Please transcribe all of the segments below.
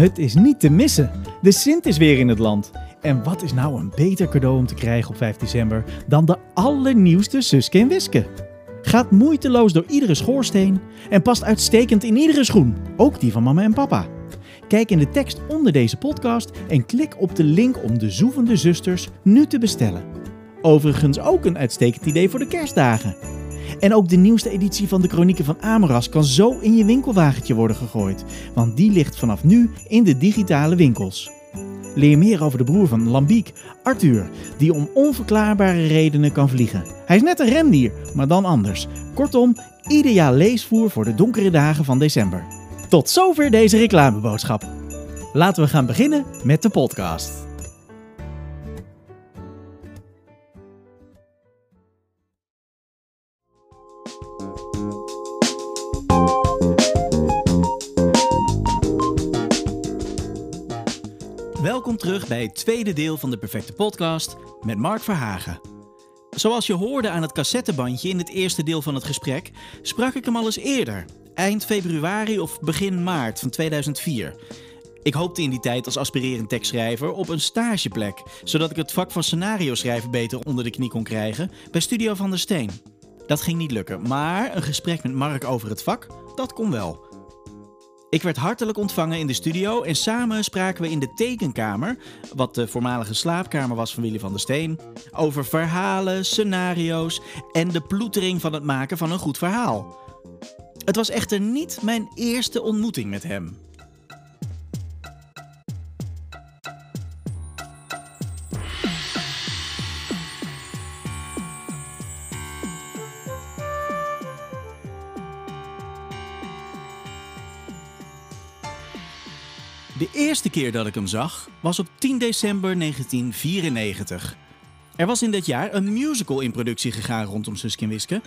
Het is niet te missen. De Sint is weer in het land. En wat is nou een beter cadeau om te krijgen op 5 december dan de allernieuwste Suske en Wiske? Gaat moeiteloos door iedere schoorsteen en past uitstekend in iedere schoen, ook die van mama en papa. Kijk in de tekst onder deze podcast en klik op de link om de Zoevende Zusters nu te bestellen. Overigens ook een uitstekend idee voor de kerstdagen. En ook de nieuwste editie van de Chronieken van Amoras kan zo in je winkelwagentje worden gegooid, want die ligt vanaf nu in de digitale winkels. Leer meer over de broer van Lambiek, Arthur, die om onverklaarbare redenen kan vliegen. Hij is net een rendier, maar dan anders. Kortom, ideaal leesvoer voor de donkere dagen van december. Tot zover deze reclameboodschap. Laten we gaan beginnen met de podcast. Welkom terug bij het tweede deel van de Perfecte Podcast met Mark Verhagen. Zoals je hoorde aan het cassettebandje in het eerste deel van het gesprek, sprak ik hem al eens eerder, eind februari of begin maart van 2004. Ik hoopte in die tijd als aspirerend tekstschrijver op een stageplek, zodat ik het vak van scenario schrijven beter onder de knie kon krijgen bij Studio van der Steen. Dat ging niet lukken, maar een gesprek met Mark over het vak, dat kon wel. Ik werd hartelijk ontvangen in de studio en samen spraken we in de tekenkamer, wat de voormalige slaapkamer was van Willy van der Steen, over verhalen, scenario's en de ploetering van het maken van een goed verhaal. Het was echter niet mijn eerste ontmoeting met hem. De eerste keer dat ik hem zag was op 10 december 1994. Er was in dit jaar een musical in productie gegaan rondom Suske en Wiske.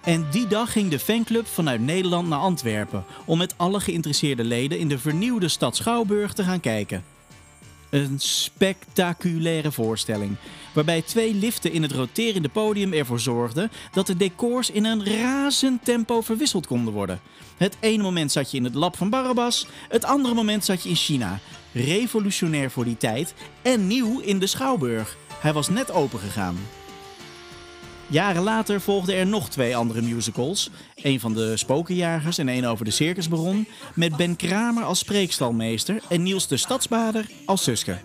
En die dag ging de fanclub vanuit Nederland naar Antwerpen om met alle geïnteresseerde leden in de vernieuwde stad Schouwburg te gaan kijken. Een spectaculaire voorstelling, waarbij twee liften in het roterende podium ervoor zorgden dat de decors in een razend tempo verwisseld konden worden. Het ene moment zat je in het lab van Barabbas, het andere moment zat je in China. Revolutionair voor die tijd en nieuw in de Schouwburg. Hij was net opengegaan. Jaren later volgden er nog twee andere musicals. Een van de Spokenjagers en een over de Circusbaron. Met Ben Kramer als spreekstalmeester en Niels de Stadsbader als Suske.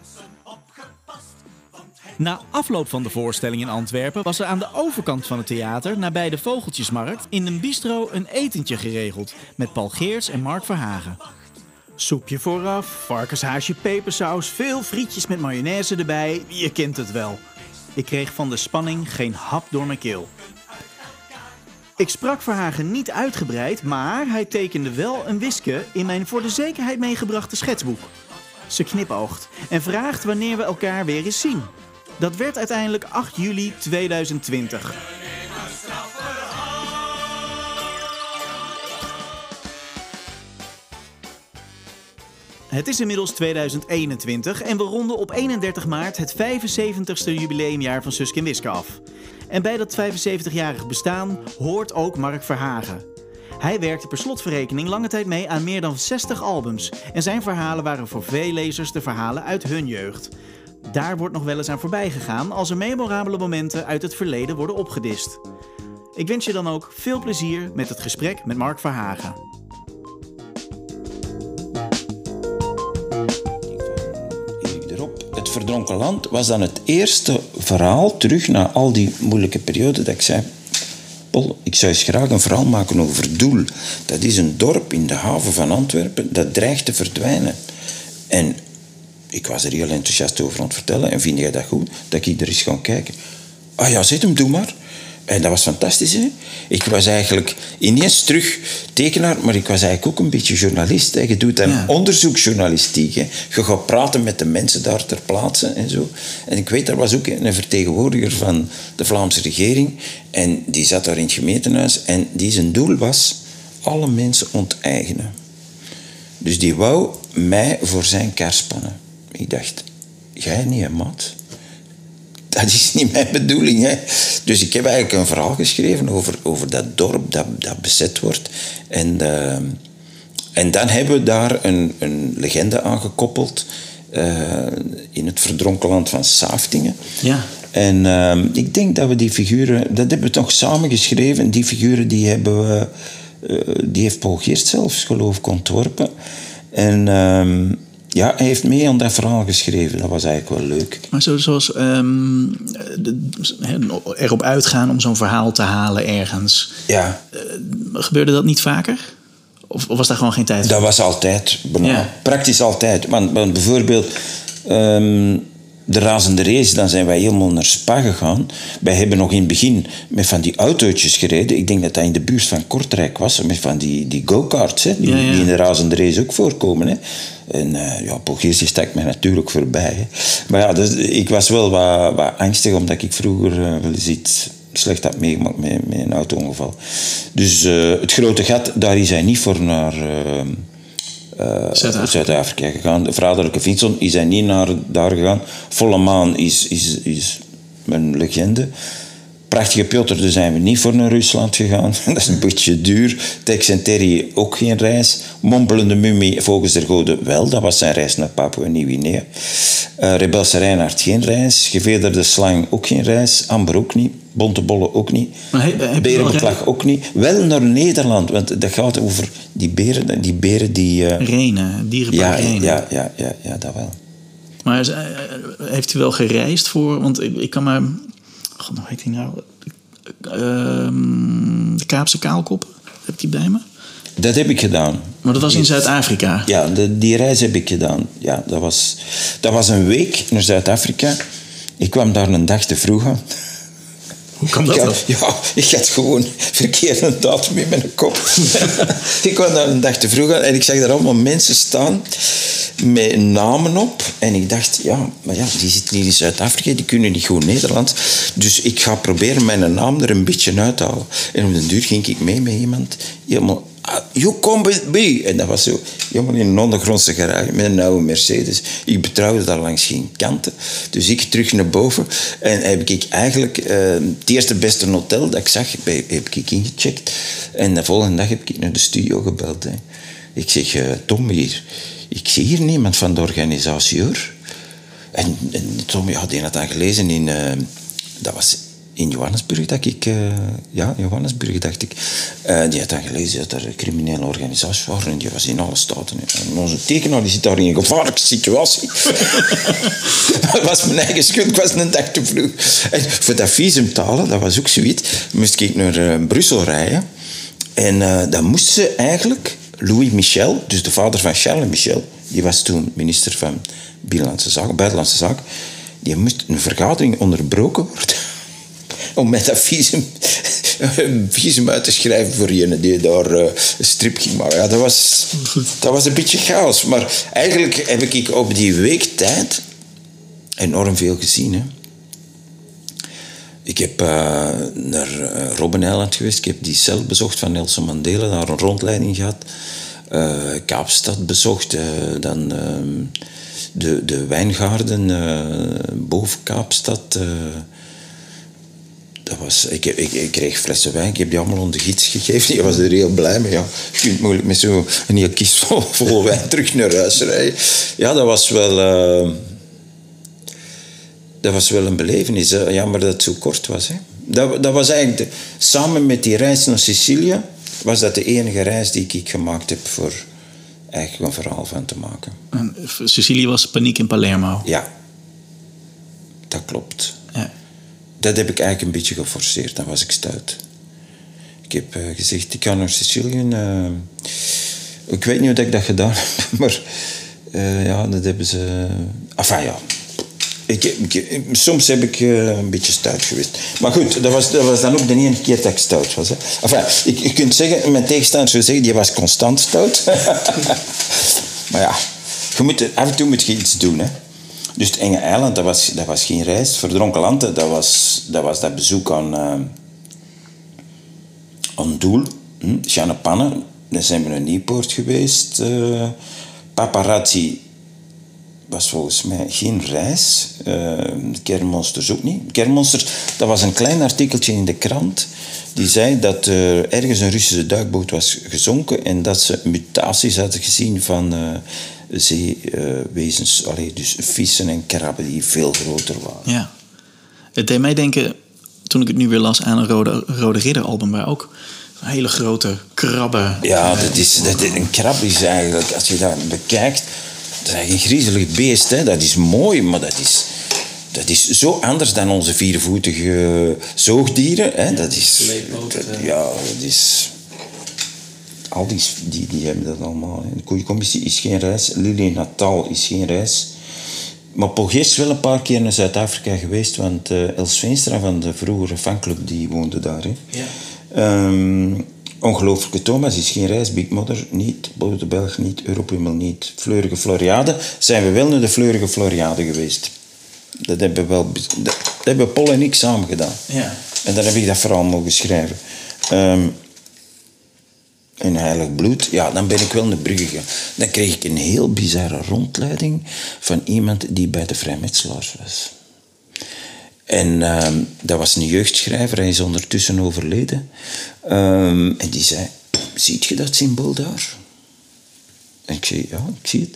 Na afloop van de voorstelling in Antwerpen was er aan de overkant van het theater, nabij de Vogeltjesmarkt, in een bistro een etentje geregeld met Paul Geers en Mark Verhagen. Soepje vooraf, varkenshaasje pepersaus, veel frietjes met mayonaise erbij, je kent het wel. Ik kreeg van de spanning geen hap door mijn keel. Ik sprak Verhagen niet uitgebreid, maar hij tekende wel een wiske in mijn voor de zekerheid meegebrachte schetsboek. Ze knipoogt en vraagt wanneer we elkaar weer eens zien. Dat werd uiteindelijk 8 juli 2020. Het is inmiddels 2021 en we ronden op 31 maart het 75ste jubileumjaar van Suske en Wiske af. En bij dat 75-jarig bestaan hoort ook Mark Verhagen. Hij werkte per slotverrekening lange tijd mee aan meer dan 60 albums en zijn verhalen waren voor veel lezers de verhalen uit hun jeugd. Daar wordt nog wel eens aan voorbij gegaan als er memorabele momenten uit het verleden worden opgedist. Ik wens je dan ook veel plezier met het gesprek met Mark Verhagen. Het verdronken land was dan het eerste verhaal terug na al die moeilijke periode dat ik zei. Paul, ik zou eens graag een verhaal maken over Doel. Dat is een dorp in de haven van Antwerpen dat dreigt te verdwijnen. En ik was er heel enthousiast over aan het vertellen. En vind jij dat goed? Dat ik er eens ga kijken. Ah ja, zet hem, doe maar. En dat was fantastisch. Hè? Ik was eigenlijk ineens terug tekenaar, maar ik was eigenlijk ook een beetje journalist. Hè? Je doet dan Ja. onderzoeksjournalistiek. Hè? Je gaat praten met de mensen daar ter plaatse en zo. En ik weet, er was ook een vertegenwoordiger van de Vlaamse regering. En die zat daar in het gemeentehuis. En die zijn doel was alle mensen onteigenen. Dus die wou mij voor zijn kar spannen. Ik dacht, jij niet, hè, maat? Dat is niet mijn bedoeling. Hè. Dus ik heb eigenlijk een verhaal geschreven over, over dat dorp dat, dat bezet wordt. En, eh, En dan hebben we daar een, een legende aangekoppeld uh, in het verdronken land van Saftingen. Ja. En ehm, ik denk dat we die figuren, dat hebben we toch samen geschreven. Die figuren die hebben we, die heeft Paul Geert zelfs geloof ik ontworpen. En ehm, ja, hij heeft mee aan dat verhaal geschreven. Dat was eigenlijk wel leuk. Maar zo, zoals um, erop uitgaan om zo'n verhaal te halen ergens. Ja. Uh, gebeurde dat niet vaker? Of, of, was daar gewoon geen tijd voor? Dat was altijd. Ja. Praktisch altijd. Want, want bijvoorbeeld... Um, de razende race, dan zijn wij helemaal naar Spa gegaan. Wij hebben nog in het begin met van die autootjes gereden. Ik denk dat dat in de buurt van Kortrijk was. Met van die, die go-karts, die, ja, ja. die, in de razende race ook voorkomen. Hè. En uh, ja, Pogeersie stak mij natuurlijk voorbij. Hè. Maar ja, dus, ik was wel wat, wat angstig, omdat ik vroeger uh, wel eens iets slecht had meegemaakt met, met een auto-ongeval. Dus uh, het grote gat, daar is hij niet voor naar... Uh, Zuid-Afrika gegaan. De Vaderlijke Vinson is hij niet naar daar gegaan. Volle Maan is, is, is een legende. Prachtige Piotr, daar zijn we niet voor naar Rusland gegaan. Dat is een beetje duur. Tex en Terry ook geen reis. Mompelende Mummie volgens de goden wel. Dat was zijn reis naar Papua-Nieuw-Guinea. Uh, Rebelse Reinhard geen reis. Gevederde Slang ook geen reis. Amber ook niet. Bontebollen ook niet. Berenbeklag ook niet. Wel naar Nederland, want dat gaat over die beren. Die beren die... Uh... Renen, dierenpark ja. Ja, ja, ja, ja, dat wel. Maar heeft u wel gereisd voor... Want ik, ik kan maar... God, hoe heet hij nou? De Kaapse kaalkop. Heb die bij me? Dat heb ik gedaan. Maar dat was in Zuid-Afrika? Ja, de, die reis heb ik gedaan. Ja, dat, was, dat was een week naar Zuid-Afrika. Ik kwam daar een dag te vroeg aan. Hoe kan dat? Ik had, ja, ik had gewoon verkeerde datum in mijn kop. ik kwam daar een dag te vroeg aan en ik zag daar allemaal mensen staan met namen op. En ik dacht, ja, maar ja, die zitten hier in Zuid-Afrika, die kunnen niet goed Nederlands. Dus ik ga proberen mijn naam er een beetje uit te halen. En op den duur ging ik mee met iemand, helemaal you come with me. En dat was zo, jongen, in een ondergrondse garage met een oude Mercedes. Ik betrouwde daar langs geen kanten. Dus ik terug naar boven. En heb ik eigenlijk uh, het eerste beste hotel dat ik zag, heb ik ingecheckt. En de volgende dag heb ik naar de studio gebeld. Hè. Ik zeg, uh, Tom hier, ik zie hier niemand van de organisatie hoor. En, Tom, ja, die had dat gelezen in... Uh, dat was in Johannesburg, dat ik... Ja, Johannesburg, dacht ik. Uh, die had dan gelezen dat er criminele organisaties waren en die was in alle staten. En onze tekenaar die zit daar in een gevaarlijke situatie. dat was mijn eigen schuld, was een dag te vroeg. En voor dat visum dat was ook zoiets, moest ik naar uh, Brussel rijden. En dan moest ze eigenlijk... Louis Michel, dus de vader van Charles Michel, die was toen minister van Binnenlandse Zaken, Buitenlandse Zaken, die moest een vergadering onderbroken worden om met dat visum, een visum uit te schrijven voor je die daar uh, een strip ging maken. Ja, dat was, dat was een beetje chaos. Maar eigenlijk heb ik op die week tijd enorm veel gezien. Hè. Ik heb uh, naar uh, Robben Island geweest. Ik heb die cel bezocht van Nelson Mandela. Daar een rondleiding gehad. Uh, Kaapstad bezocht. dan ehm, de, de wijngaarden boven Kaapstad dat was, ik, ik, ik, kreeg flessen wijn, ik heb die allemaal onder gids gegeven. Ik was er heel blij mee. Ja. Je kunt moeilijk met zo'n hele kist vol, vol wijn terug naar huis rijden. Ja, dat was wel... Uh, dat was wel een belevenis. Hè. Jammer dat het zo kort was. Hè. Dat, dat was eigenlijk... De, samen met die reis naar Sicilië... was dat de enige reis die ik gemaakt heb voor eigenlijk een verhaal van te maken. En Sicilië was paniek in Palermo? Ja. Dat klopt. Dat heb ik eigenlijk een beetje geforceerd. Dan was ik stuit. Ik heb uh, gezegd, ik ga naar Sicilië. Uh, ik weet niet hoe ik dat gedaan heb, maar uh, ja, dat hebben ze... Enfin ja, ik, soms heb ik een beetje stout geweest. Maar goed, dat was, dat was dan ook de ene keer dat ik stout was. Hè. Enfin, ik, je kunt zeggen, mijn tegenstander zou zeggen, die was constant stout. maar ja, af en toe moet je iets doen. Hè. Dus het Enge Eiland, dat was, dat was geen reis. Verdronken Landen, dat was dat, was dat bezoek aan, uh, aan Doel. Hm? Dan zijn we naar Nieuwpoort geweest. Uh, paparazzi was volgens mij geen reis. Uh, kernmonsters ook niet. Kernmonsters, dat was een klein artikeltje in de krant. Die zei dat er ergens een Russische duikboot was gezonken en dat ze mutaties hadden gezien van zeewezens, dus vissen en krabben die veel groter waren. Ja. Het deed mij denken, toen ik het nu weer las, aan een Rode, Rode Ridder album, waar ook hele grote krabben. Ja, dat is, dat, een krab is eigenlijk, als je dat bekijkt, dat is eigenlijk een griezelig beest. Hè. Dat is mooi, maar dat is, dat is zo anders dan onze viervoetige zoogdieren. Hè. Dat is, dat, ja, dat is... Al die, die, die hebben dat allemaal. Hè. De koeiencommissie is geen reis. Lily Natal is geen reis. Maar Poges is wel een paar keer naar Zuid-Afrika geweest, want uh, Els Veenstra van de vroegere fanclub die woonde daar. Hè. Ja. Um, ongelooflijke Thomas is geen reis, Big Mother niet, de Belg niet, Europummel niet, Fleurige Floriade. Zijn we wel naar de Fleurige Floriade geweest. Dat hebben, wel, dat hebben Paul en ik samen gedaan. Ja. En dan heb ik dat vooral mogen schrijven. Um, in Heilig Bloed, ja, dan ben ik wel naar Brugge gegaan. Dan kreeg ik een heel bizarre rondleiding van iemand die bij de vrijmetselaars was. En uh, dat was een jeugdschrijver, hij is ondertussen overleden. Um, en die zei, ziet je dat symbool daar? En ik zei, ja, ik zie het.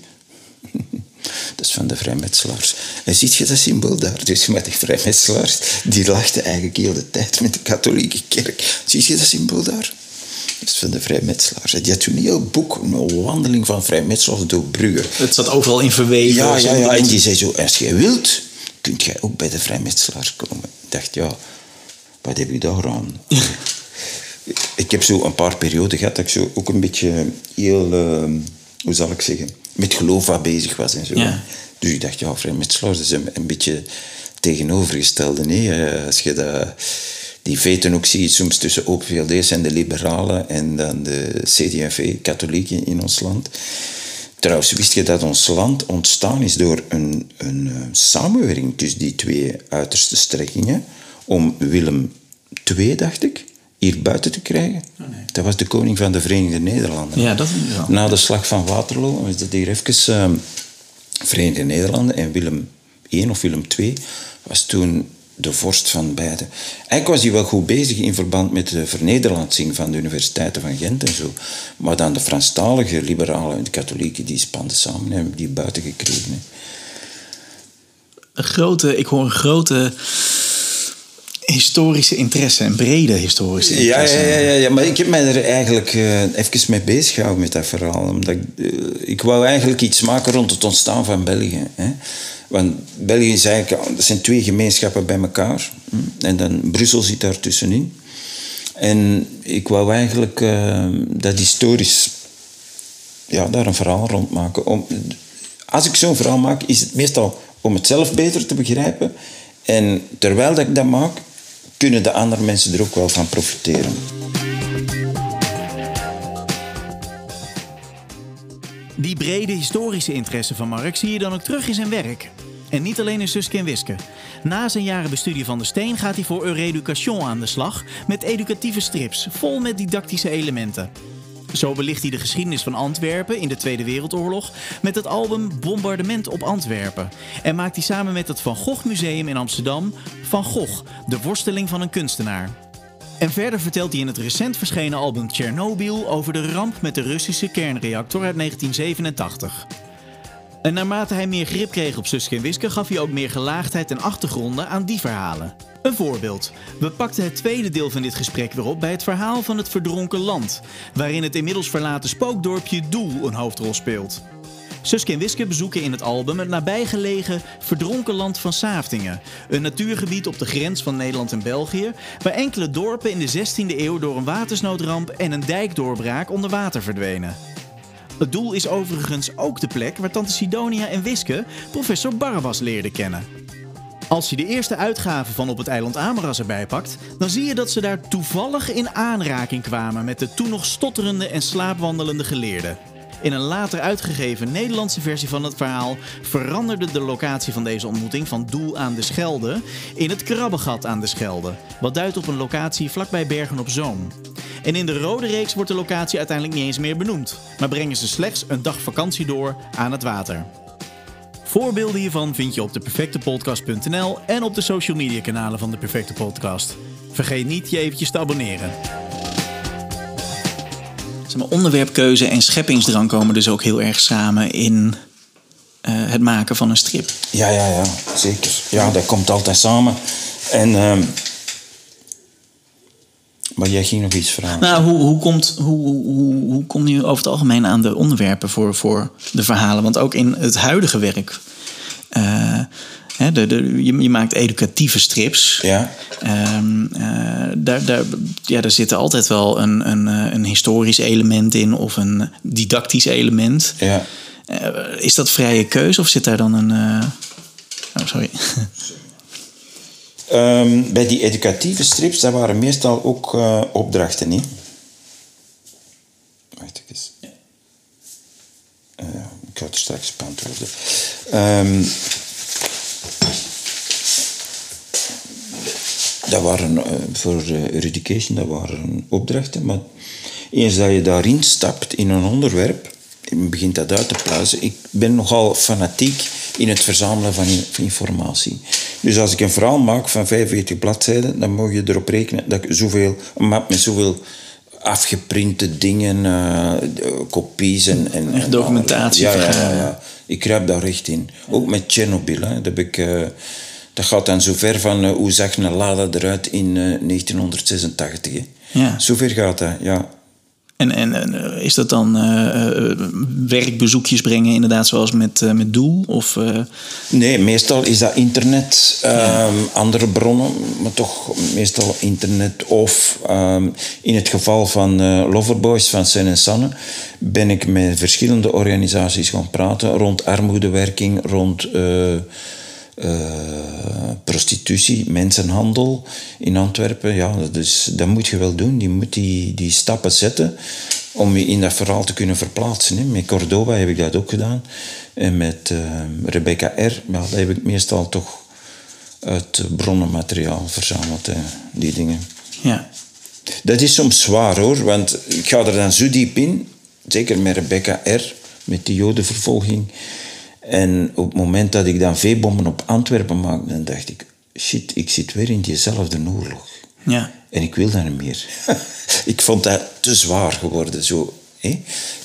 dat is van de vrijmetselaars. En ziet je dat symbool daar? Dus met de vrijmetselaars, die lachten eigenlijk heel de tijd met de katholieke kerk. Zie je dat symbool daar? Is van de vrijmetselaars. Die had toen een heel boek, een wandeling van vrijmetselaars door Brugge. Het zat overal in verweven. Ja, ja, ja. En die zei zo, als je wilt, kunt jij ook bij de vrijmetselaars komen. Ik dacht, ja, wat heb je daar aan? ik heb zo een paar perioden gehad dat ik zo ook een beetje heel, uh, hoe zal ik zeggen, met geloof bezig was en zo. Ja. Dus ik dacht, ja, vrijmetselaars is een, een beetje tegenovergestelde. Nee? Als je dat, die veten ook ziet soms tussen OPVLD's en de liberalen en dan de CD&V, katholieken in ons land. Trouwens, wist je dat ons land ontstaan is door een, een uh, samenwerking tussen die twee uiterste strekkingen om Willem II, dacht ik, hier buiten te krijgen? Oh, nee. Dat was de koning van de Verenigde Nederlanden. Ja, dat is. Na de slag van Waterloo was dat hier even uh, Verenigde Nederlanden en Willem I of Willem II was toen de vorst van beide. Eigenlijk was hij wel goed bezig in verband met de vernederlandsing van de universiteiten van Gent en zo. Maar dan de Franstalige liberalen en de katholieken, die spanden samen en hebben die buiten gekregen. Een grote, ik hoor een grote historische interesse, een brede historische interesse. Ja, ja, ja, ja, maar ik heb mij er eigenlijk uh, even mee bezig gehouden met dat verhaal. Omdat ik, uh, ik wou eigenlijk iets maken rond het ontstaan van België. Hè. Want België is eigenlijk, dat zijn twee gemeenschappen bij elkaar. En dan Brussel zit daar tussenin. En ik wou eigenlijk uh, dat historisch, ja, daar een verhaal rond maken. Om, als ik zo'n verhaal maak, is het meestal om het zelf beter te begrijpen. En terwijl dat ik dat maak, kunnen de andere mensen er ook wel van profiteren. Die brede historische interesse van Mark zie je dan ook terug in zijn werk. En niet alleen in Suske en Wiske. Na zijn jaren bestudie van de Steen gaat hij voor Eureducation aan de slag met educatieve strips, vol met didactische elementen. Zo belicht hij de geschiedenis van Antwerpen in de Tweede Wereldoorlog met het album Bombardement op Antwerpen. En maakt hij samen met het Van Gogh Museum in Amsterdam Van Gogh, de worsteling van een kunstenaar. En verder vertelt hij in het recent verschenen album Chernobyl over de ramp met de Russische kernreactor uit 1987. En naarmate hij meer grip kreeg op Suske en Wiske, gaf hij ook meer gelaagdheid en achtergronden aan die verhalen. Een voorbeeld. We pakten het tweede deel van dit gesprek weer op bij het verhaal van het verdronken land, waarin het inmiddels verlaten spookdorpje Doel een hoofdrol speelt. Suske en Wiske bezoeken in het album het nabijgelegen verdronken land van Saaftingen. Een natuurgebied op de grens van Nederland en België, waar enkele dorpen in de 16e eeuw door een watersnoodramp en een dijkdoorbraak onder water verdwenen. Het doel is overigens ook de plek waar tante Sidonia en Wiske professor Barbas leerden kennen. Als je de eerste uitgave van Op het eiland Ameras erbij pakt, dan zie je dat ze daar toevallig in aanraking kwamen met de toen nog stotterende en slaapwandelende geleerden. In een later uitgegeven Nederlandse versie van het verhaal veranderde de locatie van deze ontmoeting van Doel aan de Schelde in het Krabbegat aan de Schelde, wat duidt op een locatie vlakbij Bergen op Zoom. En in de rode reeks wordt de locatie uiteindelijk niet eens meer benoemd, maar brengen ze slechts een dag vakantie door aan het water. Voorbeelden hiervan vind je op deperfectepodcast.nl en op de social media kanalen van De Perfecte Podcast. Vergeet niet je eventjes te abonneren. Zeg maar, onderwerpkeuze en scheppingsdrang komen dus ook heel erg samen in eh, het maken van een strip. Ja, ja, ja, zeker. Ja, dat komt altijd samen. En, ehm, maar jij ging nog iets vragen. Nou, hoe, hoe, komt, hoe, hoe, hoe kom je over het algemeen aan de onderwerpen voor, voor de verhalen? Want ook in het huidige werk. eh, hè, de, de, je, je maakt educatieve strips. Ja, Ehm, eh, daar, daar, ja, daar zit altijd wel een, een, eh, een historisch element in of een didactisch element. ja. Is dat vrije keuze of zit daar dan een. Oh, sorry. Ehm, bij die educatieve strips, dat waren meestal ook eh, opdrachten, niet? Wacht eens. Eh, ik ga het er straks beantwoorden. Ehm dat waren eh, voor Education, dat waren opdrachten, maar eens dat je daarin stapt in een onderwerp, begint dat uit te pluizen. Ik ben nogal fanatiek in het verzamelen van in- van informatie. Dus als ik een verhaal maak van 45 bladzijden, dan mag je erop rekenen dat ik zoveel, een map met zoveel afgeprinte dingen, eh, kopies en... en documentatie ja, ja, ja. Ik kruip daar recht in. Ook met Tsjernobyl. Hè. Dat, heb ik, eh, dat gaat dan zo ver van eh, hoe zag een Lada eruit in eh, 1986. Hè. Ja. Zover gaat dat, ja. En, en, en, eh, is dat dan eh, eh, werkbezoekjes brengen, inderdaad, zoals met, met doel? Of, Nee, meestal is dat internet, ehm, andere bronnen, maar toch meestal internet. Of ehm, in het geval van Loverboys van Sen en Sanne ben ik met verschillende organisaties gaan praten rond armoedewerking, rond prostitutie, mensenhandel in Antwerpen. Ja, dat, is, dat moet je wel doen. Je moet die, die stappen zetten om je in dat verhaal te kunnen verplaatsen. Hè. Met Cordoba heb ik dat ook gedaan. En met eh, Rebecca R. Ja, dat heb ik meestal toch uit bronnenmateriaal verzameld, hè, die dingen. ja. Dat is soms zwaar hoor, want ik ga er dan zo diep in. Zeker met Rebecca R., met die jodenvervolging. En op het moment dat ik dan veebommen op Antwerpen maakte, dan dacht ik... Shit, ik zit weer in diezelfde oorlog. ja. En ik wil dat niet meer. ik vond dat te zwaar geworden. Zo, hè?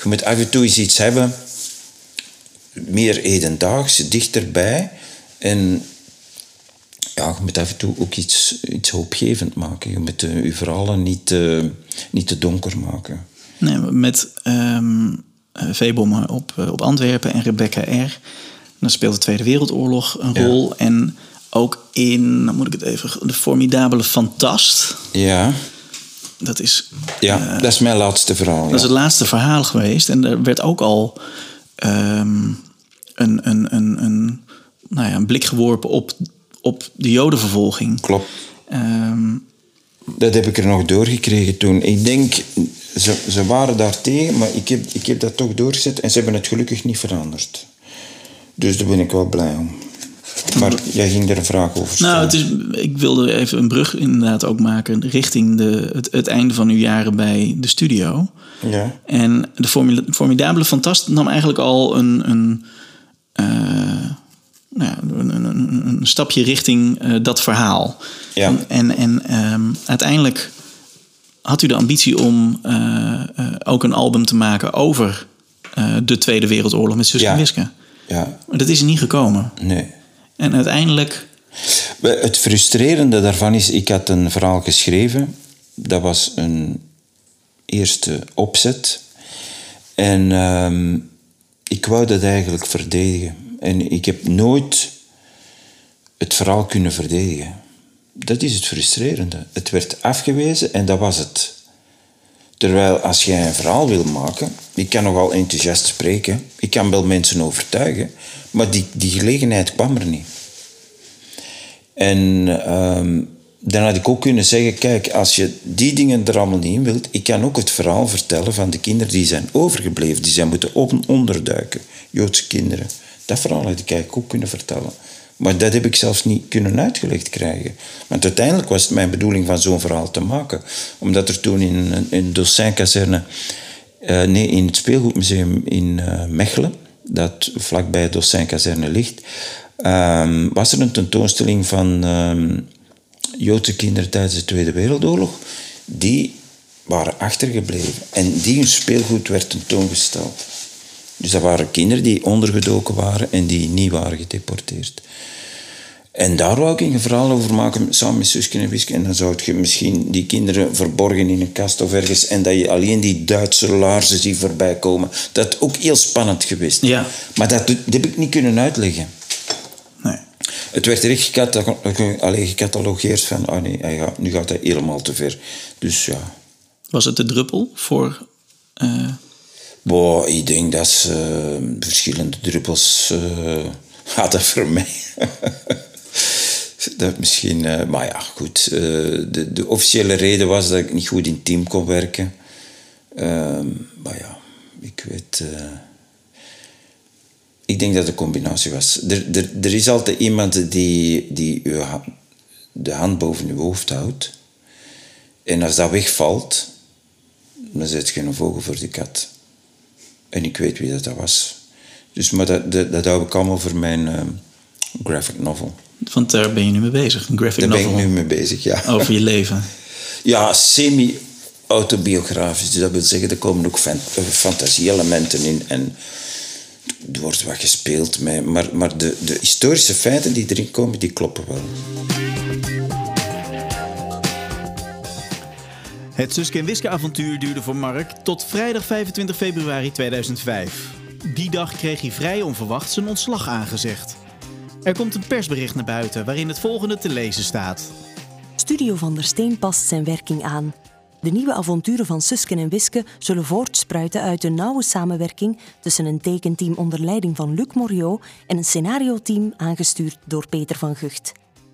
Je moet af en toe eens iets hebben, meer hedendaags, dichterbij. En ja, je moet af en toe ook iets, iets hoopgevend maken. Je moet eh, je verhalen niet, eh, niet te donker maken. Nee, met ehm eh, veebommen op, eh, op Antwerpen en Rebecca R. Dan speelt de Tweede Wereldoorlog een Ja. rol. En ook in, dan moet ik het even, de formidabele Fantast. Ja, Dat is, ja dat is mijn laatste verhaal. dat is het laatste verhaal geweest. En er werd ook al ehm, een, een, een, een, nou ja, een blik geworpen op, op de jodenvervolging. Klopt. Ehm, Dat heb ik er nog doorgekregen toen. Ik denk, ze, ze waren daar tegen, maar ik heb, ik heb dat toch doorgezet en ze hebben het gelukkig niet veranderd. Dus daar ben ik wel blij om. Maar jij ging er een vraag over stellen. Nou, het is, ik wilde even een brug inderdaad ook maken richting de, het, het einde van uw jaren bij de studio. Ja, En de formidabele fantast nam eigenlijk al een, een, eh, nou een, een, een- stapje richting eh, dat verhaal. Ja. En, en, en ehm, uiteindelijk had u de ambitie om eh, eh, ook een album te maken over eh, de Tweede Wereldoorlog met Suske Ja. Wiske. ja, Maar dat is er niet gekomen. nee. En uiteindelijk, Het frustrerende daarvan is, ik had een verhaal geschreven. Dat was een eerste opzet. En ehm, ik wou dat eigenlijk verdedigen. En ik heb nooit het verhaal kunnen verdedigen. Dat is het frustrerende. Het werd afgewezen en dat was het. Terwijl als jij een verhaal wil maken, ik kan nogal enthousiast spreken, ik kan wel mensen overtuigen, maar die, die gelegenheid kwam er niet. En ehm, dan had ik ook kunnen zeggen, kijk, als je die dingen er allemaal niet in wilt, ik kan ook het verhaal vertellen van de kinderen die zijn overgebleven, die zijn moeten on- onderduiken, Joodse kinderen. Dat verhaal had ik eigenlijk ook kunnen vertellen. Maar dat heb ik zelfs niet kunnen uitgelegd krijgen. Want uiteindelijk was het mijn bedoeling van zo'n verhaal te maken. Omdat er toen in, een- in de Dossijnkazerne, eh nee, in het Speelgoedmuseum in eh, Mechelen, dat vlakbij Dossijn-kazerne ligt, ehm, was er een tentoonstelling van ehm, Joodse kinderen tijdens de Tweede Wereldoorlog. Die waren achtergebleven en die hun speelgoed werd tentoongesteld. Dus dat waren kinderen die ondergedoken waren en die niet waren gedeporteerd. En daar wou ik een verhaal over maken, samen met Suske en Wiske. En dan zou je misschien die kinderen verborgen in een kast of ergens... en dat je alleen die Duitse laarzen ziet voorbij komen. Dat is ook heel spannend geweest. Ja. Maar dat, dat heb ik niet kunnen uitleggen. Nee. Het werd echt gecatalogeerd van... Oh nee, gaat, nu gaat hij helemaal te ver. Dus ja... Was het de druppel voor... eh, Boah, ik denk dat ze eh, verschillende druppels eh, hadden voor mij. dat misschien, eh, maar ja, goed. de, de officiële reden was dat ik niet goed in team kon werken. Ehm, maar ja, ik weet. ik denk dat een combinatie was. Er, is altijd iemand die, die ha- de hand boven uw hoofd houdt. En als dat wegvalt, dan zet je een vogel voor de kat. En ik weet wie dat, dat was. Dus, maar dat, dat, dat hou ik allemaal voor mijn ehm, graphic novel. want daar ben je nu mee bezig. Een graphic Daar ben ik novel nu mee bezig, ja. over je leven. Ja, semi-autobiografisch. Dus dat wil zeggen, er komen ook eh, fantasie-elementen in. En er wordt wat gespeeld. Met, maar maar de, de historische feiten die erin komen, die kloppen wel. Het Suske en Wiske avontuur duurde voor Mark tot vrijdag 25 februari 2005. Die dag kreeg hij vrij onverwacht zijn ontslag aangezegd. Er komt een persbericht naar buiten waarin het volgende te lezen staat. Studio van der Steen past zijn werking aan. De nieuwe avonturen van Susken en Wiske zullen voortspruiten uit een nauwe samenwerking tussen een tekenteam onder leiding van Luc Moriot en een scenarioteam aangestuurd door Peter van Gucht.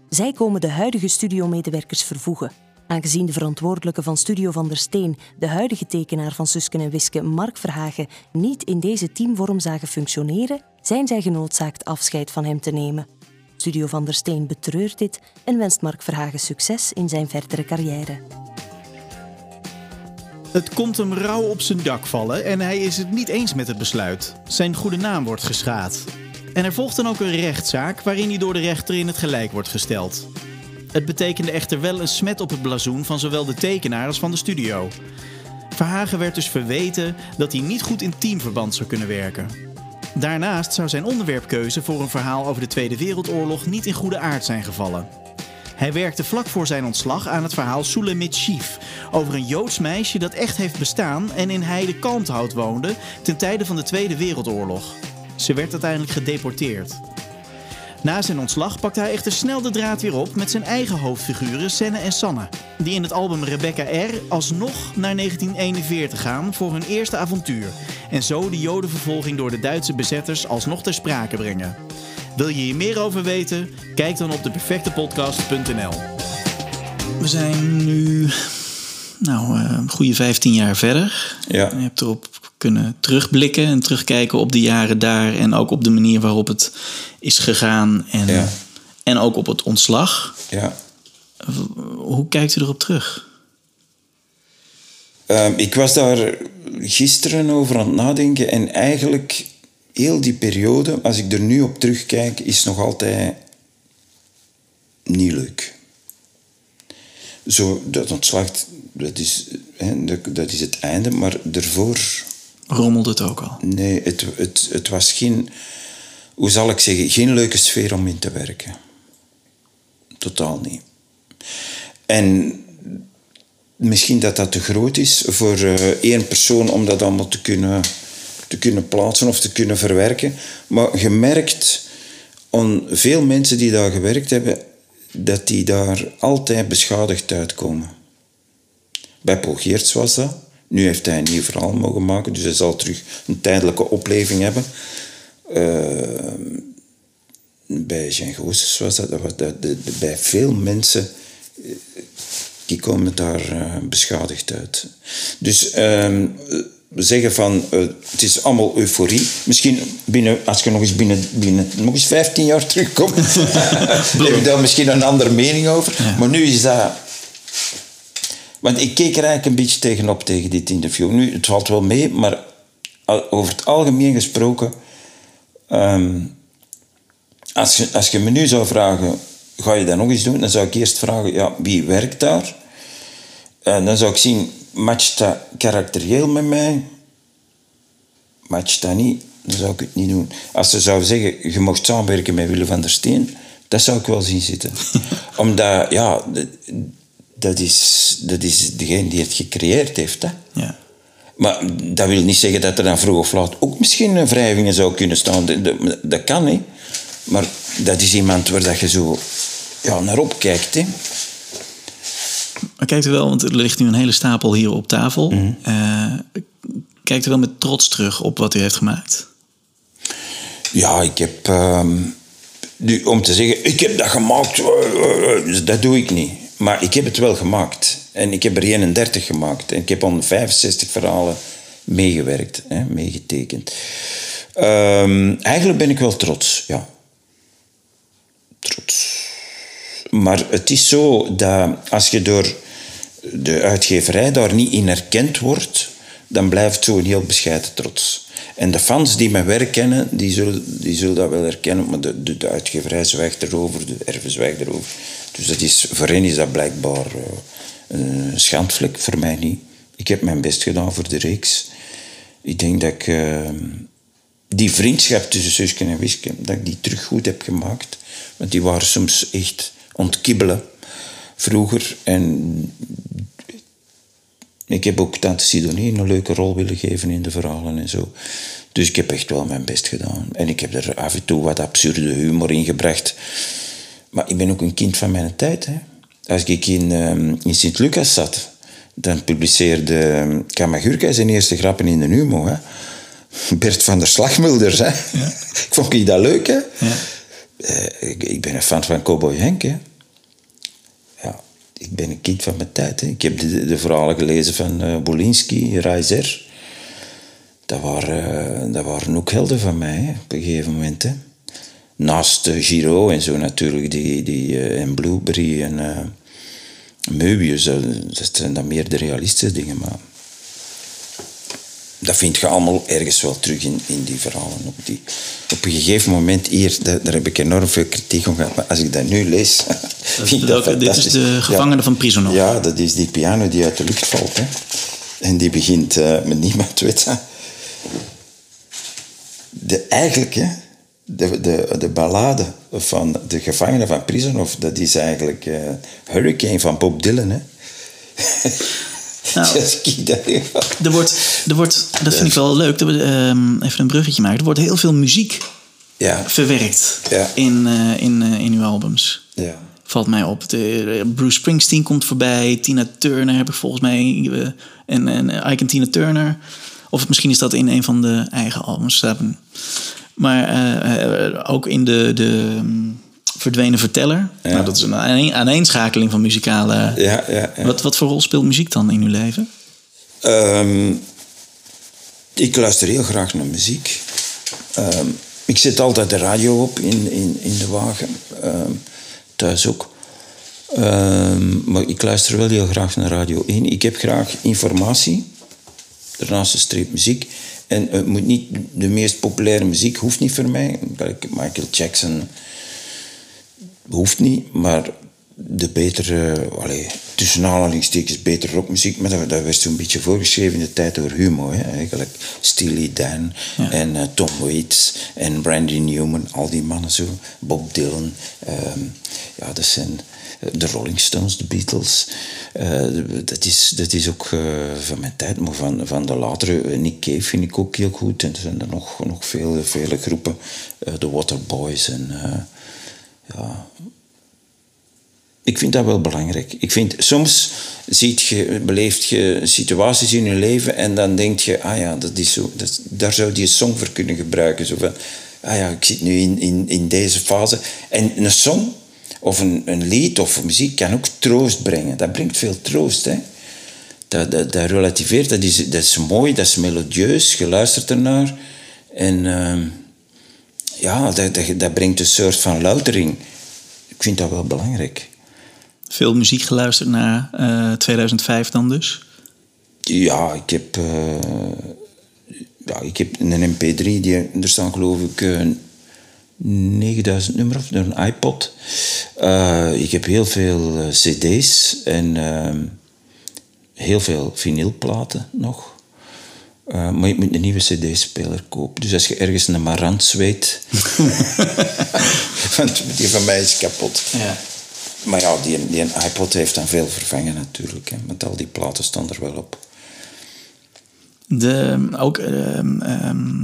Zij komen de huidige studiomedewerkers vervoegen. Aangezien de verantwoordelijke van Studio van der Steen, de huidige tekenaar van Susken en Wiske, Mark Verhagen, niet in deze teamvorm zagen functioneren, zijn zij genoodzaakt afscheid van hem te nemen. Studio van der Steen betreurt dit en wenst Mark Verhagen succes in zijn verdere carrière. Het komt hem rauw op zijn dak vallen en hij is het niet eens met het besluit. Zijn goede naam wordt geschaad. En er volgt dan ook een rechtszaak waarin hij door de rechter in het gelijk wordt gesteld. Het betekende echter wel een smet op het blazoen van zowel de tekenaar als van de studio. Verhagen werd dus verweten dat hij niet goed in teamverband zou kunnen werken. Daarnaast zou zijn onderwerpkeuze voor een verhaal over de Tweede Wereldoorlog niet in goede aard zijn gevallen. Hij werkte vlak voor zijn ontslag aan het verhaal Sulamit Shiv over een Joods meisje dat echt heeft bestaan en in Heide Kalmthout woonde ten tijde van de Tweede Wereldoorlog. Ze werd uiteindelijk gedeporteerd. Na zijn ontslag pakte hij echter snel de draad weer op met zijn eigen hoofdfiguren Senne en Sanne, die in het album Rebecca R. alsnog naar 1941 gaan voor hun eerste avontuur en zo de jodenvervolging door de Duitse bezetters alsnog ter sprake brengen. Wil je hier meer over weten? Kijk dan op deperfectepodcast.nl. We zijn nu nou, eh, een goede 15 jaar verder. Ja. Je hebt erop kunnen terugblikken en terugkijken op de jaren daar. En ook op de manier waarop het is gegaan. En, Ja. en ook op het ontslag. Ja. Hoe kijkt u erop terug? Ehm, ik was daar gisteren over aan het nadenken en eigenlijk heel die periode, als ik er nu op terugkijk, is nog altijd niet leuk. Zo, dat ontslag, dat is, hè, dat, dat is het einde, maar daarvoor, Rommelt het ook al? nee, het, het, het was geen, hoe zal ik zeggen, geen leuke sfeer om in te werken. Totaal niet. En misschien dat dat te groot is voor eh, één persoon om dat allemaal te kunnen, te kunnen plaatsen of te kunnen verwerken. Maar je merkt aan veel mensen die daar gewerkt hebben, dat die daar altijd beschadigd uitkomen. Bij Paul Geerts was dat. Nu heeft hij een nieuw verhaal mogen maken, dus hij zal terug een tijdelijke opleving hebben. Eh, bij Jean Goossens was dat, bij veel mensen eh, die komen daar eh, beschadigd uit. Dus we zeggen van het is allemaal euforie. Misschien binnen, als je nog eens binnen, binnen nog eens 15 jaar terugkomt, heb ik daar misschien een andere mening over. Maar nu is dat. Want ik keek er eigenlijk een beetje tegenop tegen dit interview. Nu, het valt wel mee, maar over het algemeen gesproken Ehm, als, je, als je me nu zou vragen, ga je dat nog eens doen? Dan zou ik eerst vragen, ja, wie werkt daar? En dan zou ik zien, matcht dat karakterieel met mij? Matcht dat niet? Dan zou ik het niet doen. Als ze zou zeggen, je mocht samenwerken met Willem van der Steen, dat zou ik wel zien zitten. Omdat, ja, dat is, dat is degene die het gecreëerd heeft. Hè? Ja. Maar dat wil niet zeggen dat er dan vroeg of laat ook misschien wrijvingen zou kunnen staan. Dat, dat kan, hè. Maar dat is iemand waar dat je zo ja, naar opkijkt, hè. Maar kijkt u wel, want er ligt nu een hele stapel hier op tafel. Eh, kijkt u wel met trots terug op wat u heeft gemaakt? Ja, ik heb... ehm, nu, om te zeggen, ik heb dat gemaakt, eh, eh, eh, dat doe ik niet. Maar ik heb het wel gemaakt. En ik heb er 31 gemaakt. En ik heb aan 65 verhalen meegewerkt, hè, meegetekend. Ehm, eigenlijk ben ik wel trots, ja. Trots. Maar het is zo dat als je door de uitgeverij daar niet in erkend wordt, dan blijft zo een heel bescheiden trots. En de fans die mijn werk kennen, die zullen, die zullen dat wel herkennen, maar de, de, de uitgeverij zwijgt erover, de erven zwijgt erover. Dus dat is, voor hen is dat blijkbaar eh, een schandvlek, voor mij niet. Ik heb mijn best gedaan voor de reeks. Ik denk dat ik eh, die vriendschap tussen Suske en Wiske, dat ik die terug goed heb gemaakt. Want die waren soms echt ontkibbelen vroeger. En ik heb ook Tante Sidonie een leuke rol willen geven in de verhalen en zo. Dus ik heb echt wel mijn best gedaan. En ik heb er af en toe wat absurde humor in gebracht. Maar ik ben ook een kind van mijn tijd. Hè. Als ik in, ehm, in Sint-Lucas zat, dan publiceerde ehm, Kamagurka zijn eerste grappen in de Humo. Hè. Bert van der Slagmulders. Hè. ik vond ik dat leuk. Hè. Eh, ik, ik ben een fan van Cowboy Henk. Hè. Ja, ik ben een kind van mijn tijd. Hè. Ik heb de, de verhalen gelezen van eh Bolinski, Reiser. Dat waren, eh, dat waren ook helden van mij hè, op een gegeven moment. Hè. Naast Giro en zo natuurlijk, die, die, eh, en Blueberry en Möbius. eh, dat zijn dan meer de realistische dingen, maar dat vind je allemaal ergens wel terug in, in die verhalen. Op, die, op een gegeven moment hier, daar, daar heb ik enorm veel kritiek op gehad. Maar als ik dat nu lees, vind ik dat welke- dit is de gevangene van Prisonov. Ja, dat is die piano die uit de lucht valt. Hè. En die begint met niemand weet je. De eigenlijke, de, de, de ballade van de gevangene van Prisonov, dat is eigenlijk eh, Hurricane van Bob Dylan. Hè. Nou. Er wordt, er wordt, dat vind ik wel leuk, er wordt, ehm, even een bruggetje maken. Er wordt heel veel muziek Ja, verwerkt Ja. in, eh, in, eh, in uw albums. ja. Valt mij op. De, Bruce Springsteen komt voorbij. Tina Turner heb ik volgens mij. en, en Ike en Tina Turner. Of misschien is dat in een van de eigen albums. Maar eh, eh, ook in de, de mm, Verdwenen Verteller. Nou, dat is een aaneen- aaneenschakeling van muzikale... Ja, ja. Wat, wat voor rol speelt muziek dan in uw leven? Ehm, ik luister heel graag naar muziek. Ehm, ik zet altijd de radio op in, in, in de wagen. Ehm, thuis ook. Maar ik luister wel heel graag naar Radio 1. Ik heb graag informatie. Daarnaast een streep muziek. En het moet niet de meest populaire muziek, hoeft niet voor mij. Michael Jackson hoeft niet, maar de betere, allee, tussen aanhalingstekens betere rockmuziek, maar dat, dat werd zo'n beetje voorgeschreven in de tijd door Humo, hè, eigenlijk. Steely Dan en eh, Tom Waits en Brandy Newman, al die mannen zo. Bob Dylan, ehm, ja, dat zijn eh, de Rolling Stones, de Beatles. Eh, dat, is, dat is ook van mijn tijd, maar van, van de latere, Nick Cave vind ik ook heel goed. En er zijn er nog, nog vele, vele groepen, de Waterboys en... ja, ik vind dat wel belangrijk. Ik vind, soms ziet je, beleeft je situaties in je leven en dan denk je, ah ja, dat is zo, daar zou die een song voor kunnen gebruiken. Zo van, ah ja, ik zit nu in, in, in deze fase. En een song of een, een lied of muziek kan ook troost brengen. Dat brengt veel troost, hè. Dat, dat, dat relativeert, dat is, dat is mooi, dat is melodieus, je luistert ernaar. En ehm, ja, dat, dat, dat brengt een soort van loutering. Ik vind dat wel belangrijk. Veel muziek geluisterd naar eh, 2005 dan dus? Ja, ik heb. eh, ja, ik heb een MP3, die, er staan geloof ik eh, 9000 nummers op een iPod. Ik heb heel veel CD's en ehm, heel veel vinylplaten nog. Maar je moet een nieuwe CD-speler kopen. Dus als je ergens een Marantz weet. want die van mij is kapot. Ja. Maar ja, die, die iPod heeft dan veel vervangen natuurlijk. Hè, want al die platen staan er wel op. De, ook ehm, ehm,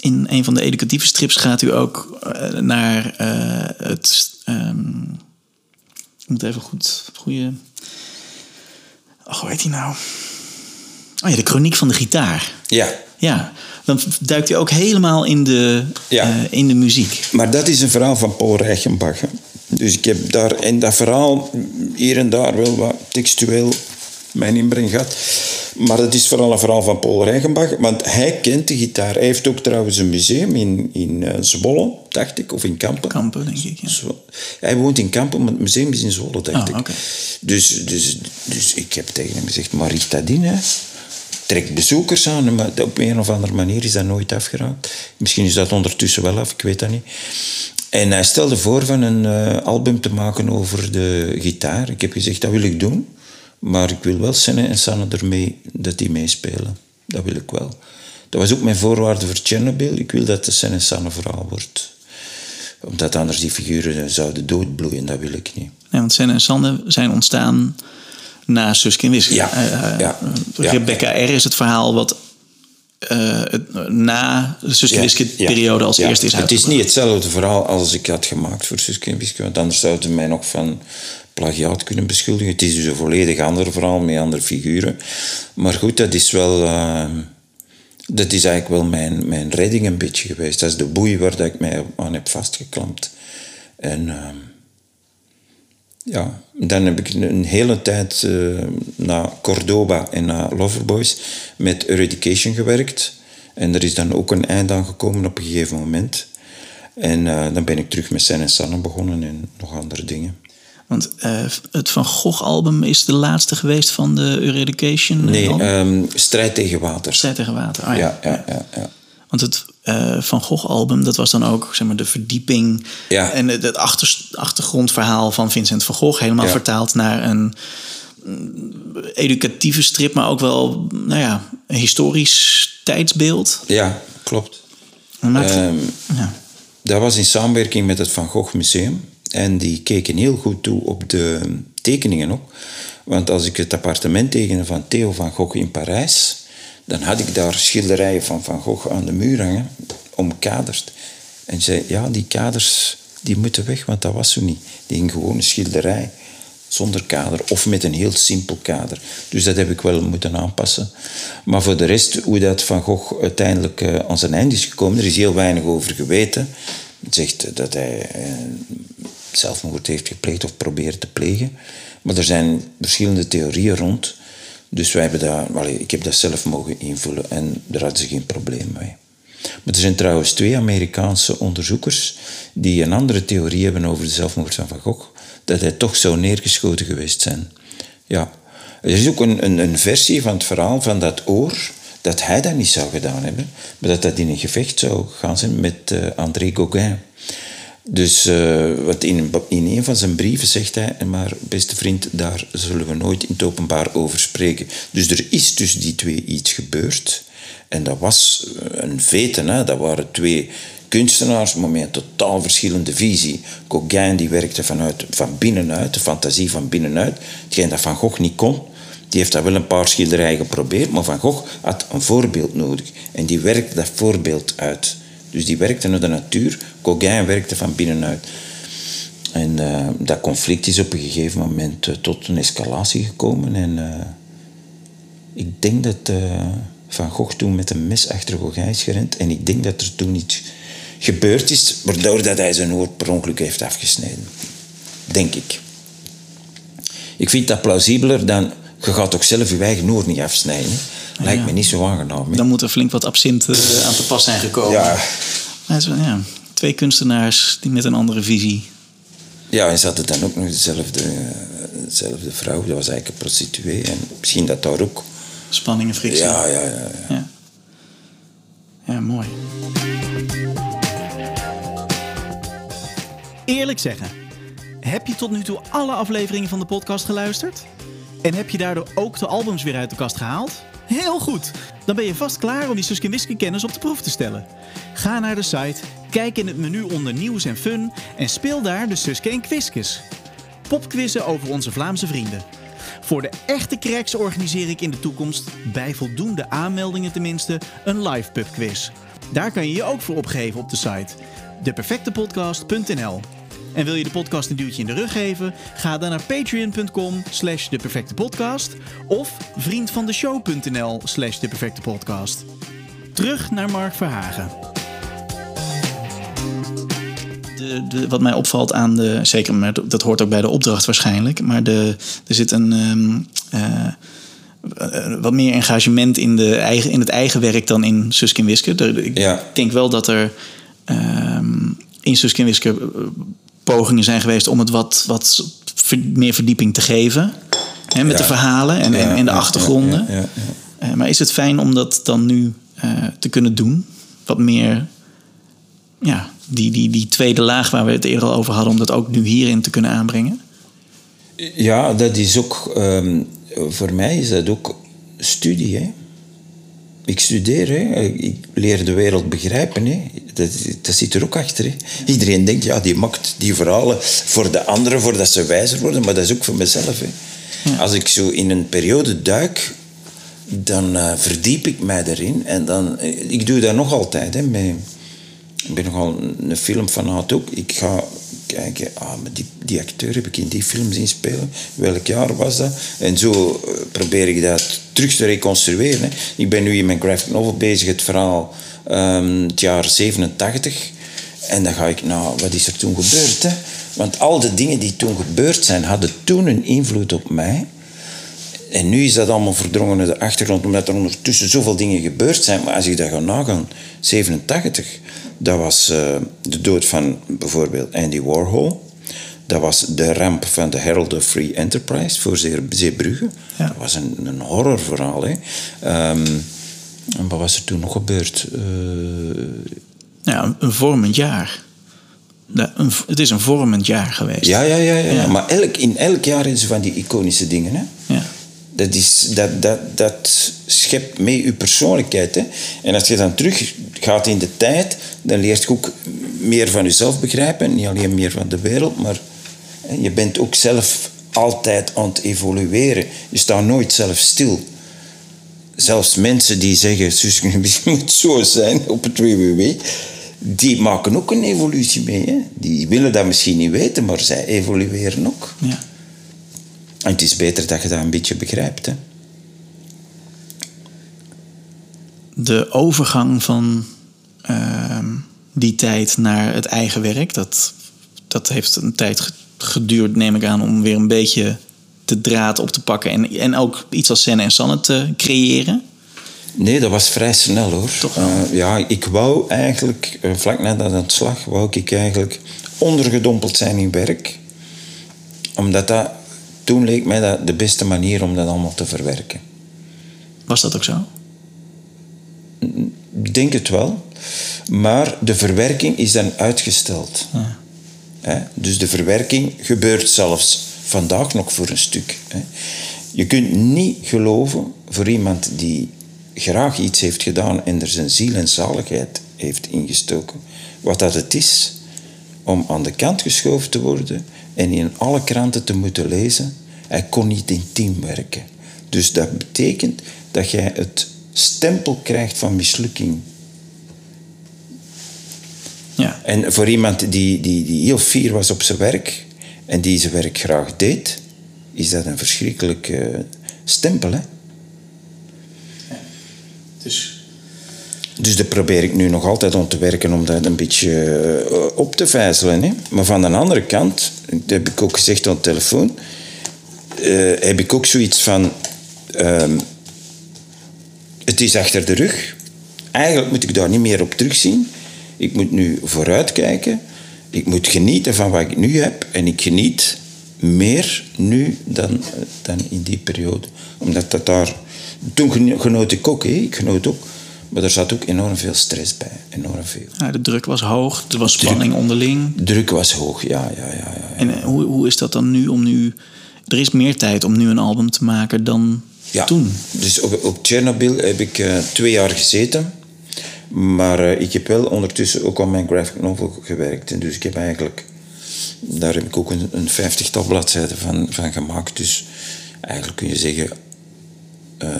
in een van de educatieve strips gaat u ook eh, naar eh, het. ehm, ik moet even goed. Goede. Oh, hoe heet die nou? Oh ja, de chroniek van de gitaar. Ja, Ja, dan duikt u ook helemaal in de, Ja. eh, in de muziek. Maar dat is een verhaal van Paul Reichenbach. hè. Dus ik heb daar in dat verhaal hier en daar wel wat textueel mijn inbreng gehad. Maar dat is vooral een verhaal van Paul Reichenbach. Want hij kent de gitaar. Hij heeft ook trouwens een museum in, in eh, Zwolle, dacht ik, of in Kampen. Kampen, denk ik. Ja. Hij woont in Kampen, maar het museum is in Zwolle, dacht Ah, ik. oké. Dus, dus, dus ik heb tegen hem gezegd, maar richt dat in, hè. Trek bezoekers aan, maar op een of andere manier is dat nooit afgeraakt. Misschien is dat ondertussen wel af, ik weet dat niet. En hij stelde voor van een eh, album te maken over de gitaar. Ik heb gezegd, dat wil ik doen. Maar ik wil wel Senne en Sanne ermee, dat die meespelen. Dat wil ik wel. Dat was ook mijn voorwaarde voor Chernobyl. Ik wil dat de Senne en Sanne verhaal wordt. Omdat anders die figuren zouden doodbloeien, dat wil ik niet. Ja, want Senne en Sander zijn ontstaan na Suske en Wiske. Ja, ja, ja. Rebecca R. is het verhaal wat eh, na de Suske Ja, periode als ja. eerste is Het is niet hetzelfde verhaal als ik had gemaakt voor Suske en Wiske, want anders zouden ze mij nog van plagiaat kunnen beschuldigen. Het is dus een volledig ander verhaal met andere figuren. Maar goed, dat is wel... eh, dat is eigenlijk wel mijn, mijn redding een beetje geweest. Dat is de boei waar dat ik mij aan heb vastgeklampt. En... eh, ja, dan heb ik een hele tijd eh, naar Cordoba en naar Loverboys met Eradication gewerkt. En er is dan ook een eind aan gekomen op een gegeven moment. En eh, dan ben ik terug met Sen en Sanne begonnen en nog andere dingen. Want eh, het Van Gogh-album is de laatste geweest van de Eradication. Nee, ehm, Strijd tegen Water. Strijd tegen water. Ah, ja, ja, ja, ja. Want het eh, Van Gogh-album, dat was dan ook zeg maar, de verdieping... Ja. en het, achter, achtergrondverhaal van Vincent van Gogh... helemaal Ja. vertaald naar een mm, educatieve strip... maar ook wel nou ja, een historisch tijdsbeeld. Ja, klopt. Maakt- Ehm, ja. Dat was in samenwerking met het Van Gogh Museum. En die keken heel goed toe op de tekeningen ook. Want als ik het appartement tekende van Theo van Gogh in Parijs, dan had ik daar schilderijen van Van Gogh aan de muur hangen, omkaderd. En zei, ja, die kaders die moeten weg, want dat was zo niet. Die een schilderij zonder kader of met een heel simpel kader. Dus dat heb ik wel moeten aanpassen. Maar voor de rest, hoe dat Van Gogh uiteindelijk eh, aan zijn eind is gekomen, er is heel weinig over geweten. Het zegt dat hij eh, zelfmoord heeft gepleegd of probeert te plegen. Maar er zijn verschillende theorieën rond. Dus wij hebben allee, ik heb dat zelf mogen invullen en daar hadden ze geen probleem mee. Maar er zijn trouwens twee Amerikaanse onderzoekers die een andere theorie hebben over de zelfmoord van Van Gogh. Dat hij toch zou neergeschoten geweest zijn. Ja. Er is ook een, een, een versie van het verhaal van dat oor dat hij dat niet zou gedaan hebben, maar dat dat in een gevecht zou gaan zijn met eh, André Gauguin. Dus eh, wat in, in een van zijn brieven zegt hij, maar beste vriend, daar zullen we nooit in het openbaar over spreken. Dus er is tussen die twee iets gebeurd. En dat was eh, een veten, hè? dat waren twee kunstenaars, maar met een totaal verschillende visie. Gauguin die werkte vanuit, van binnenuit, de fantasie van binnenuit, hetgeen dat Van Gogh niet kon. Die heeft dat wel een paar schilderijen geprobeerd, maar Van Gogh had een voorbeeld nodig. En die werkte dat voorbeeld uit. Dus die werkte naar de natuur, Gauguin werkte van binnenuit. En eh, dat conflict is op een gegeven moment eh, tot een escalatie gekomen. En eh, ik denk dat Van Gogh toen met een mes achter is gerend. En ik denk dat er toen iets gebeurd is, waardoor dat hij zijn oor per ongeluk heeft afgesneden. Denk ik. Ik vind dat plausibeler dan... Je gaat toch zelf je eigen oor niet afsnijden? Lijkt ja. me niet zo aangenaam. Dan moet er flink wat absint eh, aan te pas zijn gekomen. Ja, Maar het is wel, ja, twee kunstenaars die met een andere visie. Ja, en ze hadden dan ook nog dezelfde, dezelfde vrouw. Dat was eigenlijk een prostituee. En misschien dat daar ook... Spanning en frictie. Ja, ja, ja. ja. Ja. Ja, mooi. Eerlijk zeggen, heb je tot nu toe alle afleveringen van de podcast geluisterd? En heb je daardoor ook de albums weer uit de kast gehaald? Heel goed! Dan ben je vast klaar om die Wiske kennis op de proef te stellen. Ga naar de site, kijk in het menu onder nieuws en fun en speel daar de Suske en Quizkes. Popquizzen over onze Vlaamse vrienden. Voor de echte cracks organiseer ik in de toekomst, bij voldoende aanmeldingen tenminste, een live pubquiz. Daar kan je je ook voor opgeven op de site deperfectepodcast.nl. En wil je de podcast een duwtje in de rug geven? Ga dan naar patreon.com slash deperfectepodcast of vriendvandeshow.nl slash deperfectepodcast. Terug naar Mark Verhagen. De, de, wat mij opvalt aan de, zeker, maar dat hoort ook bij de opdracht waarschijnlijk, maar de, er zit een um, uh, wat meer engagement in, de eigen, in het eigen werk dan in Suske en Wiske. ik ja. denk wel dat er um, in Suske en Wiske pogingen zijn geweest om het wat, wat meer verdieping te geven. Hè, met de verhalen en, en, de achtergronden. Uh, maar is het fijn om dat dan nu uh, te kunnen doen? Wat meer, ja, die, die, die tweede laag waar we het eerder al over hadden, om dat ook nu hierin te kunnen aanbrengen? Ja, dat is ook, um, voor mij is dat ook studie. Hè? Ik studeer, hè. ik leer de wereld begrijpen. Hè. Dat, dat zit er ook achter. Hè. Iedereen denkt, ja, die maakt die verhalen voor de anderen, voordat ze wijzer worden, maar dat is ook voor mezelf. Hè. Als ik zo in een periode duik, dan uh, verdiep ik mij erin. En dan, eh, ik doe dat nog altijd. Hè, met, ik ben nogal een filmfanaat ook. Ik ga kijken, ah, maar die, die acteur heb ik in die film zien spelen. Welk jaar was dat? En zo uh, probeer ik dat terug te reconstrueren. Hè. Ik ben nu in mijn graphic novel bezig, het verhaal um, het jaar 87. En dan ga ik, nou, wat is er toen gebeurd? Hè? Want al de dingen die toen gebeurd zijn, hadden toen een invloed op mij. En nu is dat allemaal verdrongen naar de achtergrond, omdat er ondertussen zoveel dingen gebeurd zijn. Maar als ik dat ga nagaan, 87, dat was uh, de dood van bijvoorbeeld Andy Warhol. Dat was de ramp van de Herald of Free Enterprise voor Zeebrugge. Ja. Dat was een, een horrorverhaal. Hè. Um, en wat was er toen nog gebeurd? Uh... Ja, een vormend jaar. Een, het is een vormend jaar geweest. Ja, ja, ja. ja. ja. Maar elk, in elk jaar is ze van die iconische dingen. Hè? Ja. Dat, is, dat, dat, dat schept mee je persoonlijkheid. Hè? En als je dan terug gaat in de tijd, dan leert je ook meer van jezelf begrijpen. Niet alleen meer van de wereld, maar je bent ook zelf altijd aan het evolueren. Je staat nooit zelf stil. Zelfs mensen die zeggen, Suske moet zo zijn op het WWW, die maken ook een evolutie mee. Hè? Die willen dat misschien niet weten, maar zij evolueren ook. Ja. En het is beter dat je dat een beetje begrijpt. Hè? De overgang van uh, die tijd naar het eigen werk, dat, dat heeft een tijd geduurd, neem ik aan, om weer een beetje de draad op te pakken en, en ook iets als Senne en Sanne te creëren? Nee, dat was vrij snel hoor. Toch uh, ja, ik wou eigenlijk, uh, vlak na dat ontslag, wou ik eigenlijk ondergedompeld zijn in werk. Omdat dat, toen leek mij dat de beste manier om dat allemaal te verwerken. Was dat ook zo? Ik denk het wel. Maar de verwerking is dan uitgesteld. Ah. Dus de verwerking gebeurt zelfs vandaag nog voor een stuk. Je kunt niet geloven voor iemand die graag iets heeft gedaan en er zijn ziel en zaligheid heeft ingestoken, wat dat het is om aan de kant geschoven te worden en in alle kranten te moeten lezen. Hij kon niet in team werken. Dus dat betekent dat jij het stempel krijgt van mislukking. Ja. En voor iemand die, die, die heel fier was op zijn werk en die zijn werk graag deed, is dat een verschrikkelijk stempel. Hè? Dus... Dus dat probeer ik nu nog altijd om te werken om dat een beetje uh, op te vijzelen. Hè? Maar van de andere kant, dat heb ik ook gezegd aan de telefoon, uh, heb ik ook zoiets van... Uh, het is achter de rug. Eigenlijk moet ik daar niet meer op terugzien. Ik moet nu vooruitkijken. Ik moet genieten van wat ik nu heb. En ik geniet meer nu dan, dan in die periode. Omdat dat daar... Toen genoot ik ook. Hè. Ik genoot ook Maar er zat ook enorm veel stress bij. Enorm veel. Ja, de druk was hoog, er was spanning onderling. Druk was hoog, ja, ja, ja. ja. En eh, hoe, hoe is dat dan nu om nu... Er is meer tijd om nu een album te maken dan Ja, toen. dus op, op Chernobyl heb ik eh, twee jaar gezeten. Maar eh, ik heb wel ondertussen ook aan mijn graphic novel gewerkt. En dus ik heb eigenlijk... Daar heb ik ook een, een vijftigtal bladzijden van, van gemaakt. Dus eigenlijk kun je zeggen... eh,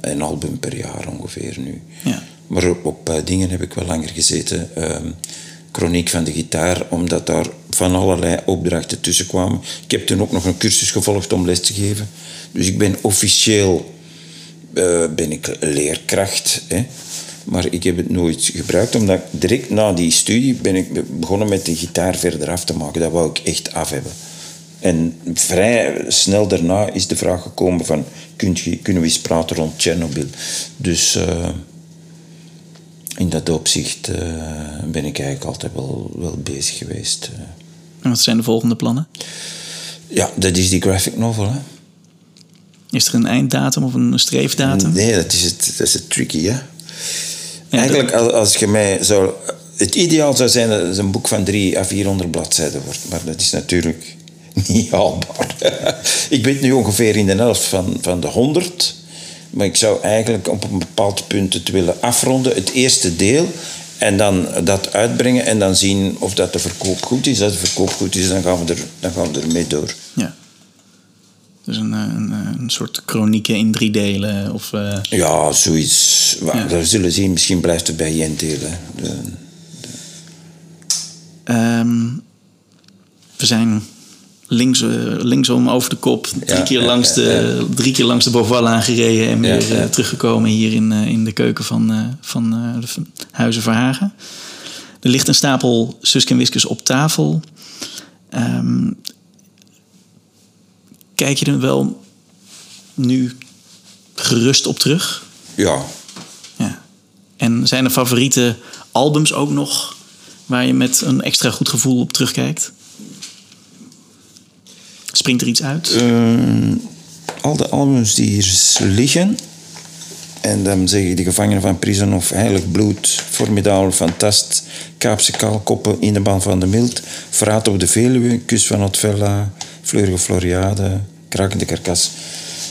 een album per jaar ongeveer nu. Ja. Maar op, op eh, dingen heb ik wel langer gezeten. Ehm Chroniek van de gitaar, omdat daar van allerlei opdrachten tussen kwamen. Ik heb toen ook nog een cursus gevolgd om les te geven. Dus ik ben officieel eh, ben ik leerkracht. Hè. Maar ik heb het nooit gebruikt, omdat ik direct na die studie ben ik begonnen met de gitaar verder af te maken. Dat wou ik echt af hebben. En vrij snel daarna is de vraag gekomen van... Kunt je, kunnen we eens praten rond Tsjernobyl? Dus eh, in dat opzicht eh, ben ik eigenlijk altijd wel, wel bezig geweest. eh. En wat zijn de volgende plannen? Ja, dat is die graphic novel, hè? Is er een einddatum of een streefdatum? Nee, dat is het, dat is het tricky, hè? Eigenlijk, als, als je mij zou... Het ideaal zou zijn dat het een boek van drie à 400 bladzijden wordt. Maar dat is natuurlijk niet haalbaar. ik ben nu ongeveer in de helft van, van de 100. Maar ik zou eigenlijk op een bepaald punt het willen afronden. Het eerste deel. En dan dat uitbrengen. En dan zien of dat de verkoop goed is. Als de verkoop goed is, dan gaan we, er, dan gaan we ermee door. Ja. Dus een, eh, een, een soort chronieken in drie delen. Of, eh, Ja, zoiets. Ja. We zullen zien. Misschien blijft het bij één deel. De- Ehm, we zijn links, eh, linksom over de kop drie, Ja, keer ja, langs ja, de, drie keer langs de Beauval aangereden en Ja, weer eh, ja. teruggekomen hier in, eh, in de keuken van, eh, van de Huizen Verhagen. Er ligt een stapel Suske en Wiskes op tafel. Ehm, kijk je er wel nu gerust op terug? Ja, Ja. En zijn er favoriete albums ook nog waar je met een extra goed gevoel op terugkijkt? Springt er iets uit? Ehm, al de albums die hier liggen. En dan zeg ik de gevangenen van Prison of Heilig Bloed, Formidabel, Fantast, Kaapse Kaalkoppen, In de Baan van de Mild, Verraad op de Veluwe, Kus van Otvella, Fleurige Floriade, Krakende Karkas.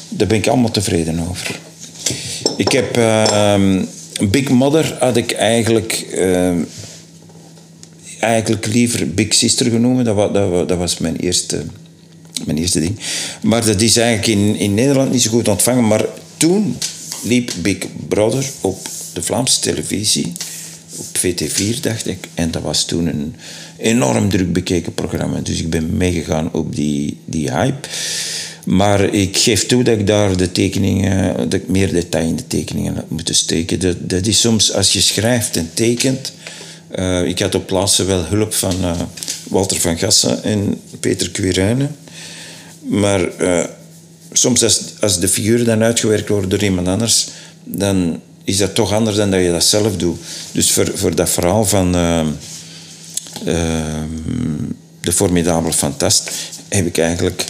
Daar ben ik allemaal tevreden over. Ik heb ehm, Big Mother had ik eigenlijk ehm, eigenlijk liever Big Sister genomen. Dat dat was mijn, eerste, mijn eerste ding. Maar dat is eigenlijk in, in Nederland niet zo goed ontvangen. Maar toen liep Big Brother op de Vlaamse televisie. Op VT4, dacht ik. En dat was toen een enorm druk bekeken programma. Dus ik ben meegegaan op die, die hype. Maar ik geef toe dat ik daar de tekeningen, dat ik meer detail in de tekeningen had moeten steken. Dat, dat is soms als je schrijft en tekent. eh, ik had op het laatste wel hulp van eh, Walter van Gassen en Peter Quirijnen. Maar eh, soms als, als de figuren dan uitgewerkt worden door iemand anders, dan is dat toch anders dan dat je dat zelf doet. Dus voor, voor dat verhaal van eh, eh, de formidabele fantast heb ik eigenlijk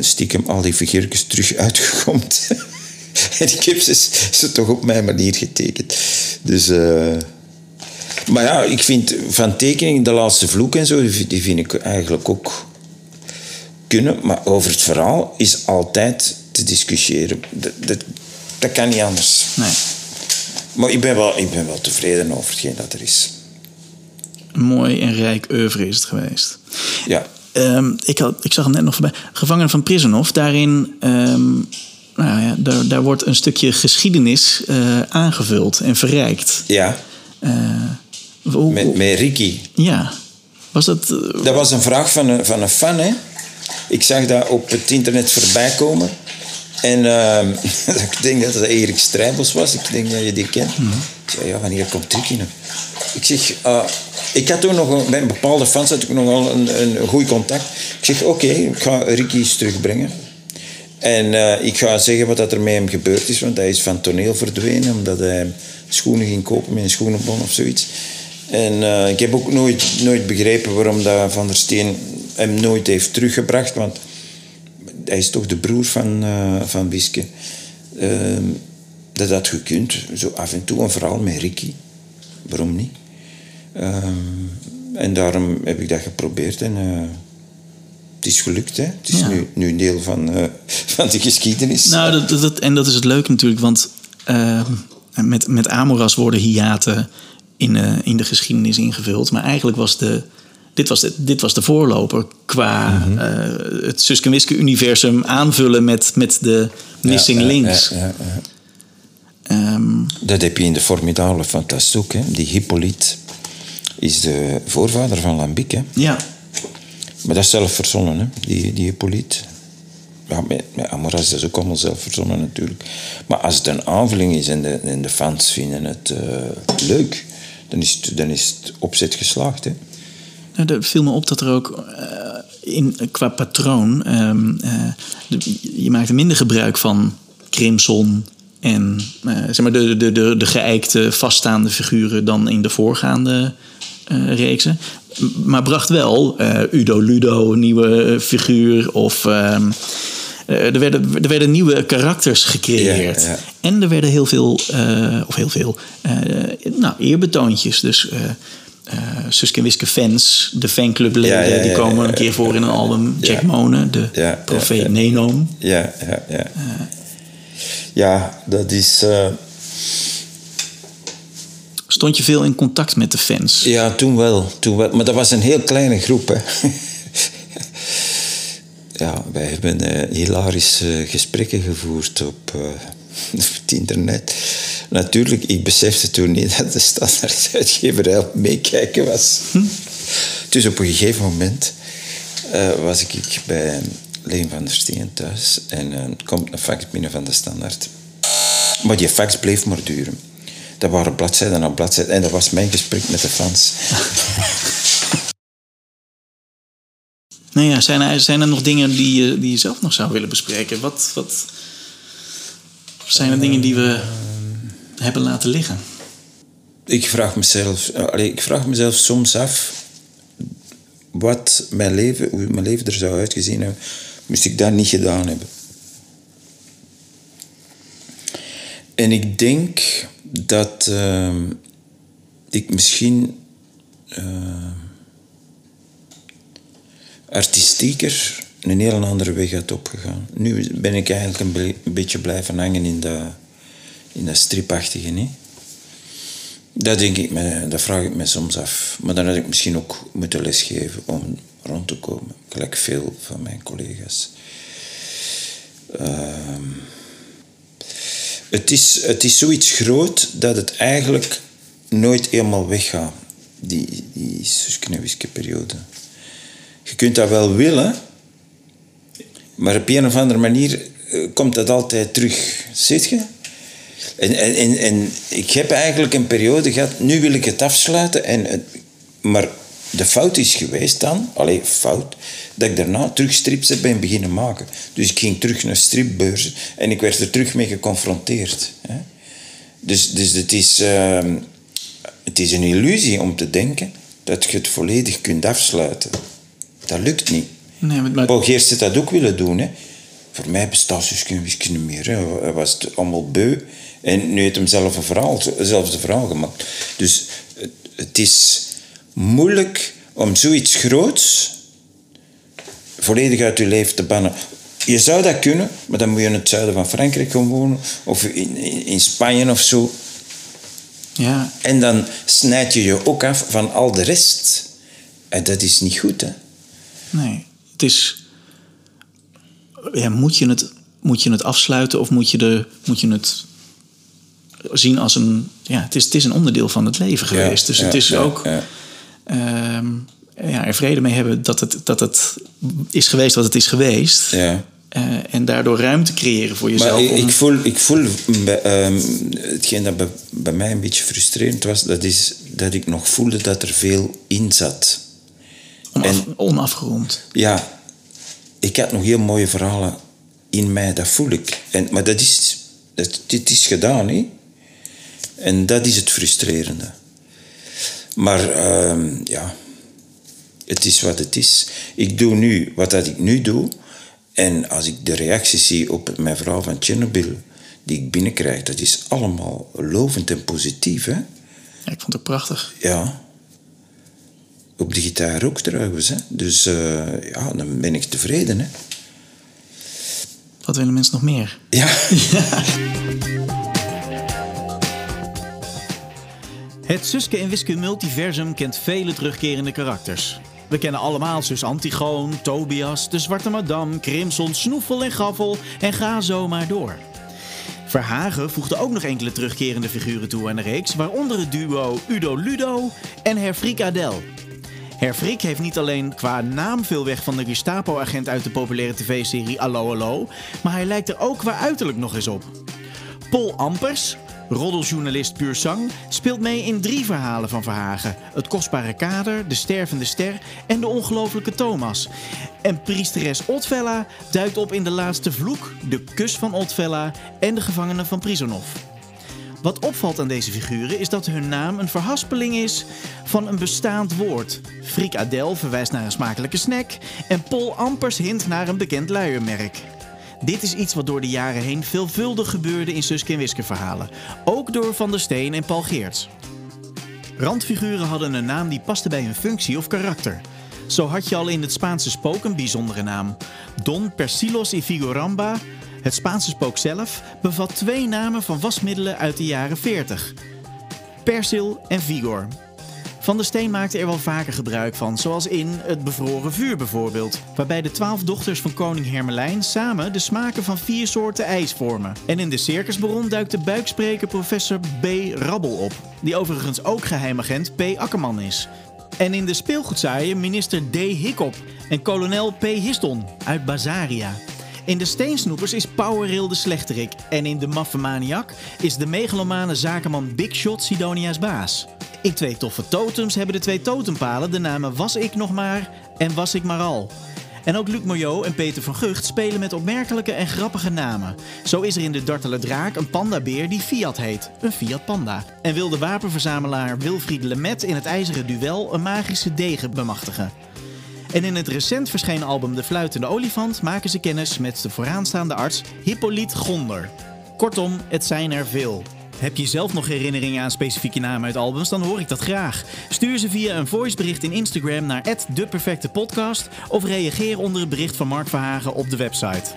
stiekem al die figuurtjes terug uitgegomd. en ik heb ze, toch op mijn manier getekend. Dus... maar ja, ik vind van tekening de laatste vloek en zo, die vind ik eigenlijk ook kunnen. Maar over het verhaal is altijd te discussiëren. Dat, dat, dat kan niet anders. Nee. Maar ik ben, wel, ik ben wel tevreden over hetgeen dat er is. Een mooi en rijk oeuvre is het geweest. Ja. Ehm, ik, had, ik zag hem net nog voorbij. Gevangenen van Prisonov. Daarin ehm, nou ja, daar, daar wordt een stukje geschiedenis eh, aangevuld en verrijkt. Ja, Eh, hoe- met, met Ricky. Ja. Was dat... eh, Dat was een vraag van een, van een fan, hè. Ik zag dat op het internet voorbij komen. En ehm, ik denk dat het Erik Strijbels was. Ik denk dat je die kent. Ik zei, ja, wanneer komt Ricky nog? Ik zeg, ah, ik had toen nog, een- bepaalde fans had ik nogal een, een goed contact. Ik zeg, oké, ik ga Ricky eens terugbrengen. En eh, ik ga zeggen wat dat er met hem gebeurd is, want hij is van toneel verdwenen omdat hij schoenen ging kopen met een schoenenbon of zoiets. En eh, ik heb ook nooit, nooit begrepen waarom dat Van der Steen hem nooit heeft teruggebracht, want hij is toch de broer van, eh van Wiske. Ehm, dat had gekund. Zo af en toe een verhaal met Ricky. Waarom niet? Ehm, en daarom heb ik dat geprobeerd. En eh, het is gelukt. Hè? Het is Ja. nu, nu een deel van, eh, van de geschiedenis. Nou, dat, dat, en dat is het leuke natuurlijk, want eh, met, met Amoras worden hiaten in, in de geschiedenis ingevuld. Maar eigenlijk was de, dit, was de, dit was de voorloper qua eh, het Suske universum aanvullen met, met de missing Ja, links. ja, ja, ja. Ehm, Dat heb je in de ook. Hè? Die Hippolyte is de voorvader van Lambic. Hè? ja. Maar dat is zelf verzonnen, hè? Die, die Hippolyte. Ja, met, met Amoras is ook allemaal zelf verzonnen natuurlijk. Maar als het een aanvulling is en de, en de fans vinden het eh, leuk, dan is het, dan is het opzet geslaagd. Hè? Nou, er viel me op dat er ook eh, in, qua patroon. ehm, eh, de- je maakte minder gebruik van Crimson en eh, zeg maar de, de, de, de geëikte vaststaande figuren dan in de voorgaande reeksen. Maar bracht wel Udo Ludo, een nieuwe figuur. Of ehm, eh, er, werden, er werden nieuwe karakters gecreëerd. Ja, ja. En er werden heel veel, of heel veel, nou, eerbetoontjes. Dus eh, Suske Wiske fans, de fanclubleden, Ja, ja, ja, die komen een keer voor in een album. ja. Jack Monen, de profeet ja. Nenoom. Ja, ja, ja. Ja, dat is... eh, Stond je veel in contact met de fans? Ja, toen wel, toen wel. Maar dat was een heel kleine groep. Hè. ja, wij hebben eh, hilarische gesprekken gevoerd op, op het internet. Natuurlijk, ik besefte toen niet dat de standaarduitgeverij op meekijken was. Dus op een gegeven moment eh, was ik bij Leen van der Steen thuis en eh, komt een fax binnen van de standaard. Maar die fax bleef maar duren. Dat waren bladzijden na bladzijden. En dat was mijn gesprek met de fans. Nou ja, zijn, er, zijn er nog dingen die je, die je zelf nog zou willen bespreken? Wat, wat zijn er dingen die we hebben laten liggen? Ik vraag mezelf, eh, ik vraag mezelf soms af wat mijn leven, hoe mijn leven er zou uitgezien hebben, moest ik dat niet gedaan hebben. En ik denk dat eh, ik misschien eh, artistieker een heel andere weg had opgegaan. Nu ben ik eigenlijk een, een beetje blijven hangen in dat, in dat stripachtige. Niet? Dat denk ik me, dat vraag ik me soms af. Maar dan had ik misschien ook moeten lesgeven om rond te komen. Gelijk veel van mijn collega's. Ehm, het, is, het is zoiets groot dat het eigenlijk nooit helemaal weggaat. Die, die periode. Je kunt dat wel willen, maar op een of andere manier eh, komt dat altijd terug. Zit je? En, en, en, en ik heb eigenlijk een periode gehad, nu wil ik het afsluiten. En, het- maar de fout is geweest dan, alleen fout, dat ik daarna terug strips heb ben beginnen maken. Dus ik ging terug naar stripbeurzen en ik werd er terug mee geconfronteerd. Hè. Dus, dus het, is, ehm, het is een illusie om te denken dat je het volledig kunt afsluiten. Dat lukt niet. Nee, maar, Paul Geerts had dat ook willen doen. Hè. Voor mij bestaat Wiske niet meer. Hè. Hij was het allemaal beu. En nu heeft hem zelf een verhaal, zelfs een verhaal gemaakt. Dus het, het is moeilijk om zoiets groots volledig uit je leven te bannen. Je zou dat kunnen, maar dan moet je in het zuiden van Frankrijk gaan wonen. Of in, in, in Spanje of zo. ja, En dan snijd je je ook af van al de rest. En dat is niet goed, hè. nee. Het is... Ja, moet, je het, moet je het afsluiten of moet je, de, moet je het zien als een... Ja, het is, het is een onderdeel van het leven geweest. dus het is ook... ja. ehm, ja, er vrede mee hebben dat het, dat het is geweest wat het is geweest. Ja. Eh, en daardoor ruimte creëren voor jezelf. Maar ik, om- ik voel, ik voel bij, ehm, hetgeen dat bij, bij mij een beetje frustrerend was, dat is dat ik nog voelde dat er veel in zat. onaf- onafgerond. Ja, ik had nog heel mooie verhalen in mij, dat voel ik. En, maar dat is, dat, dit is gedaan, hè? En dat is het frustrerende. Maar ehm, ja, het is wat het is. Ik doe nu wat dat ik nu doe. En als ik de reacties zie op mijn verhaal van Chernobyl, die ik binnenkrijg, dat is allemaal lovend en positief. Hè? Ja, ik vond het prachtig. Ja. Op de gitaar ook trouwens. Hè? Dus eh, ja, dan ben ik tevreden. Hè? Wat willen mensen nog meer? Ja. Het Suske en Wiske multiversum kent vele terugkerende karakters. We kennen allemaal zus Antigoon, Tobias, de Zwarte Madame, Crimson, Snoefel en Gaffel en ga zo maar door. Verhagen voegde ook nog enkele terugkerende figuren toe aan de reeks, waaronder het duo Udo Ludo en Herfriek Adel. Herfriek heeft niet alleen qua naam veel weg van de Gestapo-agent uit de populaire tv-serie Allo Allo, maar hij lijkt er ook qua uiterlijk nog eens op. Paul Ampers, roddeljournalist puur zang, speelt mee in drie verhalen van Verhagen: Het kostbare kader, De stervende ster en De ongelofelijke Thomas. En priesteres Otvella duikt op in De laatste vloek, De kus van Otvella en De gevangenen van Prisonov. Wat opvalt aan deze figuren is dat hun naam een verhaspeling is van een bestaand woord. Frikadel verwijst naar een smakelijke snack en Paul Ampers hint naar een bekend luiermerk. Dit is iets wat door de jaren heen veelvuldig gebeurde in Suske en Wiske verhalen. Ook door Van der Steen en Paul Geerts. Randfiguren hadden een naam die paste bij hun functie of karakter. Zo had je al in het Spaanse spook een bijzondere naam. Don Persilos y Figuramba, het Spaanse spook zelf, bevat twee namen van wasmiddelen uit de jaren 40. Persil en Vigor. Van der Steen maakte er wel vaker gebruik van, zoals in Het Bevroren Vuur bijvoorbeeld, waarbij de twaalf dochters van koning Hermelijn samen de smaken van vier soorten ijs vormen. En in de Circusbaron duikt de buikspreker professor B. Rabbel op, die overigens ook geheimagent P. Akkerman is. En in de speelgoedzaaien minister D. Hikkop en kolonel P. Histon uit Bazaria. In de Steensnoepers is Powerrail de slechterik. En in de Maffemaniak is de megalomane zakenman Big Shot Sidonia's baas. In Twee Toffe Totems hebben de twee totempalen de namen Was ik nog maar en Was ik maar al. En ook Luc Moyot en Peter van Gucht spelen met opmerkelijke en grappige namen. Zo is er in de Dartele Draak een pandabeer die Fiat heet, een Fiat Panda. En wil de wapenverzamelaar Wilfried Lemet in het ijzeren duel een magische degen bemachtigen. En in het recent verschenen album De Fluitende Olifant maken ze kennis met de vooraanstaande arts Hippolyte Gonder. Kortom, het zijn er veel. Heb je zelf nog herinneringen aan specifieke namen uit albums, dan hoor ik dat graag. Stuur ze via een voicebericht in Instagram naar @deperfectepodcast of reageer onder het bericht van Mark Verhagen op de website.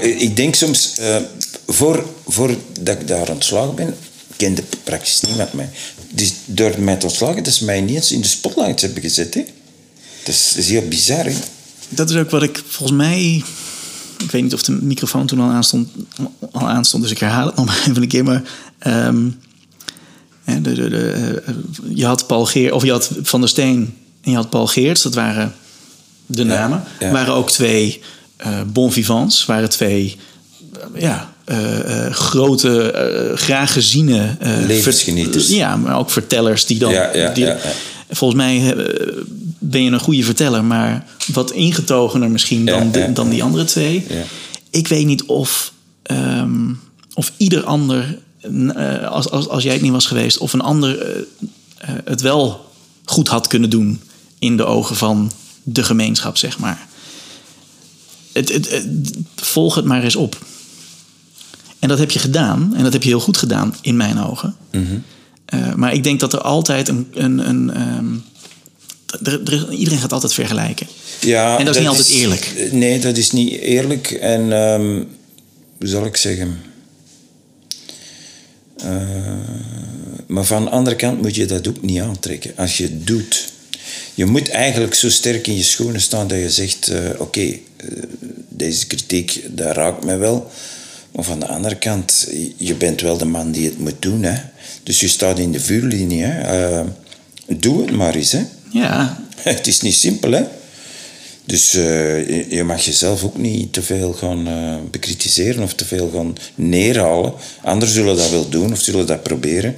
Ik denk soms, uh, voor, voordat ik daar ontslagen ben, kende praktisch niemand mij. Dus door mij te ontslagen, dat ze mij niet eens in de spotlights hebben gezet. Hè? Dat, is, dat is heel bizar. Hè? Dat is ook wat ik volgens mij ik weet niet of de microfoon toen al aanstond, al aanstond dus ik herhaal het nog maar even een keer. Maar um, de, de, de, je had Paul Geer, of je had Van der Steen en je had Paul Geerts, dat waren de namen. Waren ook twee uh, bon vivants, waren twee ja, uh, uh, grote, graag geziene levensgenieters. ja, maar ook vertellers die dan. Ja, ja, die, volgens mij ben je een goede verteller, maar wat ingetogener misschien dan, dan die andere twee. Ik weet niet of, ehm, of ieder ander, als, als, als jij het niet was geweest, of een ander het wel goed had kunnen doen in de ogen van de gemeenschap, zeg maar. Het, het, volg het maar eens op. En dat heb je gedaan, en dat heb je heel goed gedaan in mijn ogen. Mm -hmm. uh, maar ik denk dat er altijd een, een, een um, er, iedereen gaat altijd vergelijken. Ja, en dat is niet altijd eerlijk. Nee, dat is niet eerlijk. En um, hoe zal ik zeggen? Uh, maar van de andere kant moet je dat ook niet aantrekken. Als je het doet. Je moet eigenlijk zo sterk in je schoenen staan dat je zegt: uh, Oké, okay, uh, deze kritiek, dat raakt mij wel. Maar van de andere kant, je bent wel de man die het moet doen. Hè? Dus je staat in de vuurlinie. Hè? doe het maar eens. Hè? Ja. Het is niet simpel, hè? Dus uh, je mag jezelf ook niet te veel gaan uh, bekritiseren of te veel gaan neerhalen. Anderen zullen dat wel doen of zullen dat proberen.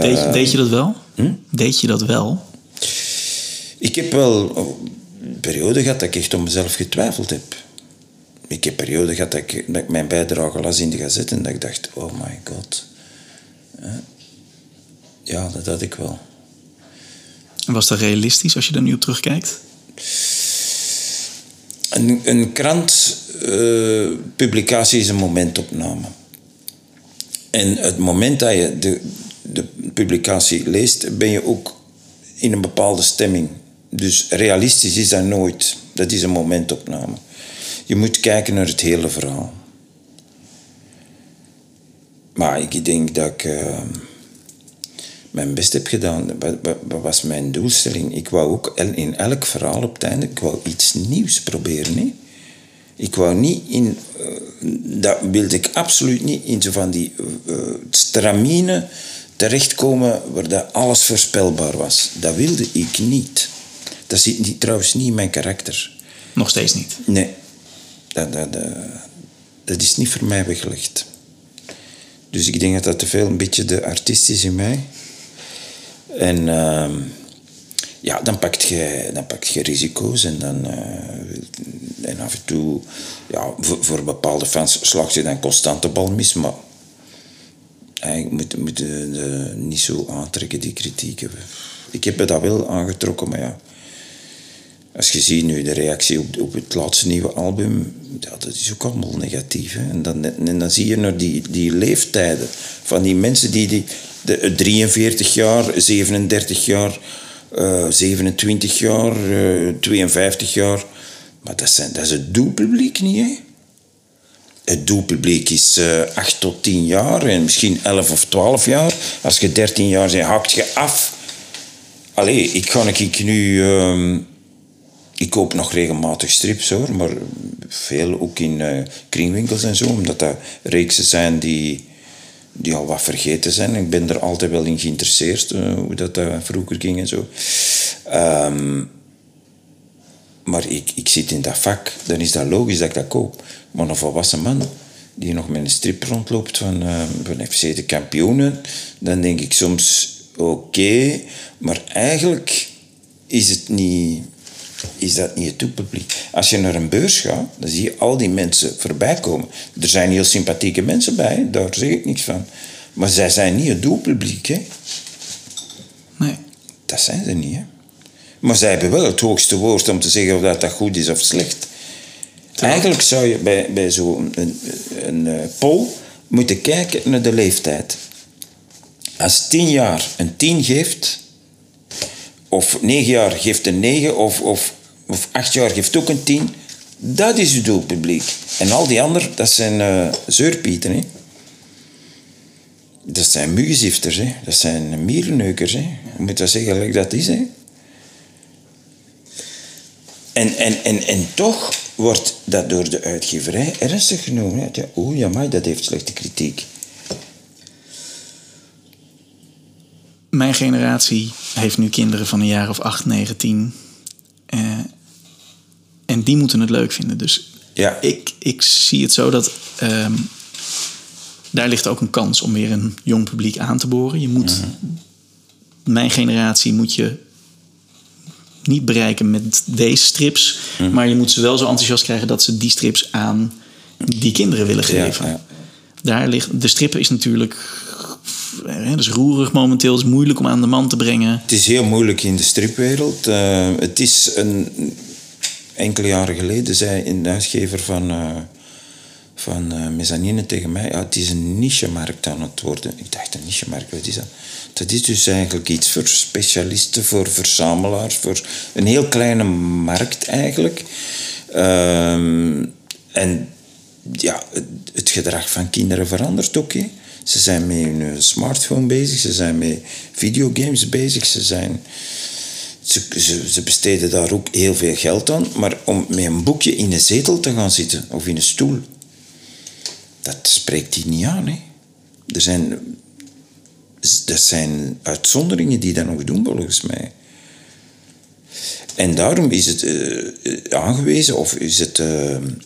Deed, deed je dat wel? Hm? Deed je dat wel? Ik heb wel een periode gehad dat ik echt om mezelf getwijfeld heb. Ik heb een periode gehad dat ik, dat ik mijn bijdrage las in de gazette en dat ik dacht, oh my god. Ja, dat had ik wel. Was dat realistisch als je er nu op terugkijkt? Een, een krantpublicatie is een momentopname. En het moment dat je de, de publicatie leest, ben je ook in een bepaalde stemming. Dus realistisch is dat nooit. Dat is een momentopname. Je moet kijken naar het hele verhaal. Maar ik denk dat ik uh, mijn best heb gedaan. Wat, was mijn doelstelling? Ik wou ook in elk verhaal op het einde ik wou iets nieuws proberen. Hè? Ik wou niet in... Uh, dat wilde ik absoluut niet in zo van die uh, stramine terechtkomen waar dat alles voorspelbaar was. Dat wilde ik niet. Dat zit niet, trouwens niet in mijn karakter. Nog steeds niet? Nee. Dat, is niet voor mij weggelegd. Dus ik denk dat dat te veel een beetje de artiest is in mij. En uh, ja, dan pakt je, dan pakt je risico's en dan... Uh, en af en toe, ja, voor, bepaalde fans slaagt je dan constant de bal mis, maar eigenlijk moet, moet de, niet zo aantrekken, die kritiek. Ik heb me dat wel aangetrokken, maar ja... Als je ziet nu de reactie op, op het laatste nieuwe album, dat is ook allemaal negatief. En, dan, dan zie je naar die, die leeftijden van die mensen die, die de, 43 jaar, 37 jaar, uh, 27 jaar, uh, 52 jaar. Maar dat, zijn, dat is het doelpubliek niet, hè? Het doelpubliek is uh, 8 tot 10 jaar en misschien 11 of 12 jaar. Als je 13 jaar bent, hakt je af. Allee, ik ga ik nu... Uh, ik koop nog regelmatig strips hoor, maar veel ook in uh, kringwinkels en zo, omdat dat reeksen zijn die, die al wat vergeten zijn. Ik ben er altijd wel in geïnteresseerd, uh, hoe dat uh, vroeger ging en zo. Um, maar ik, ik zit in dat vak, dan is dat logisch dat ik dat koop. Maar een volwassen man die nog met een strip rondloopt van, van FC de kampioenen, dan denk ik soms oké, maar eigenlijk is het niet is dat niet het doelpubliek. Als je naar een beurs gaat, dan zie je al die mensen voorbij komen. Er zijn heel sympathieke mensen bij, daar zeg ik niks van. Maar zij zijn niet het doelpubliek, hè? Nee. Dat zijn ze niet, hè? Maar zij hebben wel het hoogste woord om te zeggen of dat, dat goed is of slecht. Eigenlijk zou je bij, bij zo'n een, een, een poll moeten kijken naar de leeftijd. Als tien jaar een tien geeft, of negen jaar geeft een negen, of, of, of acht jaar geeft ook een tien. Dat is uw doelpubliek. En al die anderen, dat zijn uh, zeurpieten. Hè? Dat zijn muggenzifters, hè? dat zijn mierenneukers. Hè? Je moet dat zeggen dat is. Hè? En, en, en, en toch wordt dat door de uitgeverij ernstig genomen. Hè? Ja, maar dat heeft slechte kritiek. Mijn generatie heeft nu kinderen van een jaar of 8, 9, 10. Uh, en die moeten het leuk vinden. Dus ja. ik, ik zie het zo dat um, daar ligt ook een kans om weer een jong publiek aan te boren. Je moet, uh-huh. mijn generatie moet je niet bereiken met deze strips. Uh-huh. Maar je moet ze wel zo enthousiast krijgen dat ze die strips aan die kinderen willen geven. Ja, ja. Daar ligt, de strippen is natuurlijk dat is roerig momenteel. Het is moeilijk om aan de man te brengen. Het is heel moeilijk in de stripwereld. Uh, het is een, enkele jaren geleden zei een uitgever van, uh, van uh, Mezzanine tegen mij... Ja, het is een niche-markt aan het worden. Ik dacht, een niche-markt, wat is dat? Dat is dus eigenlijk iets voor specialisten, voor verzamelaars, voor een heel kleine markt eigenlijk. Ehm, en ja, het, het gedrag van kinderen verandert ook. Ze zijn met hun smartphone bezig, ze zijn met videogames bezig, ze, zijn, ze, ze, ze, besteden daar ook heel veel geld aan. Maar om met een boekje in een zetel te gaan zitten of in een stoel, dat spreekt die niet aan. Hè. Er zijn, dat zijn uitzonderingen die dat nog doen, volgens mij. En daarom is het uh, aangewezen of is het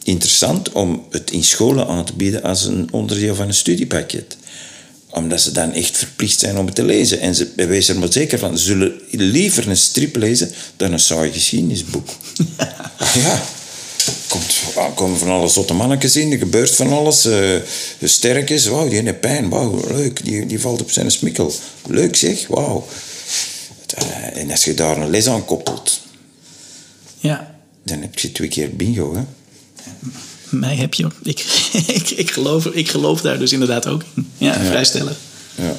interessant om het in scholen aan te bieden als een onderdeel van een studiepakket omdat ze dan echt verplicht zijn om het te lezen. En ze wees er maar zeker van, ze zullen liever een strip lezen dan een saai geschiedenisboek. ja. Komt, ah, komen van alle zotte mannetjes in, er gebeurt van alles. Uh, sterk is, wauw, die heeft pijn, wauw, leuk. Die, die valt op zijn smikkel. Leuk zeg, wauw. Uh, en als je daar een les aan koppelt, ja. Dan heb je twee keer bingo, hè? Mij heb je. Ik, ik, ik, geloof, ik geloof daar dus inderdaad ook in. Ja, Ja. vrijstellen. Ja.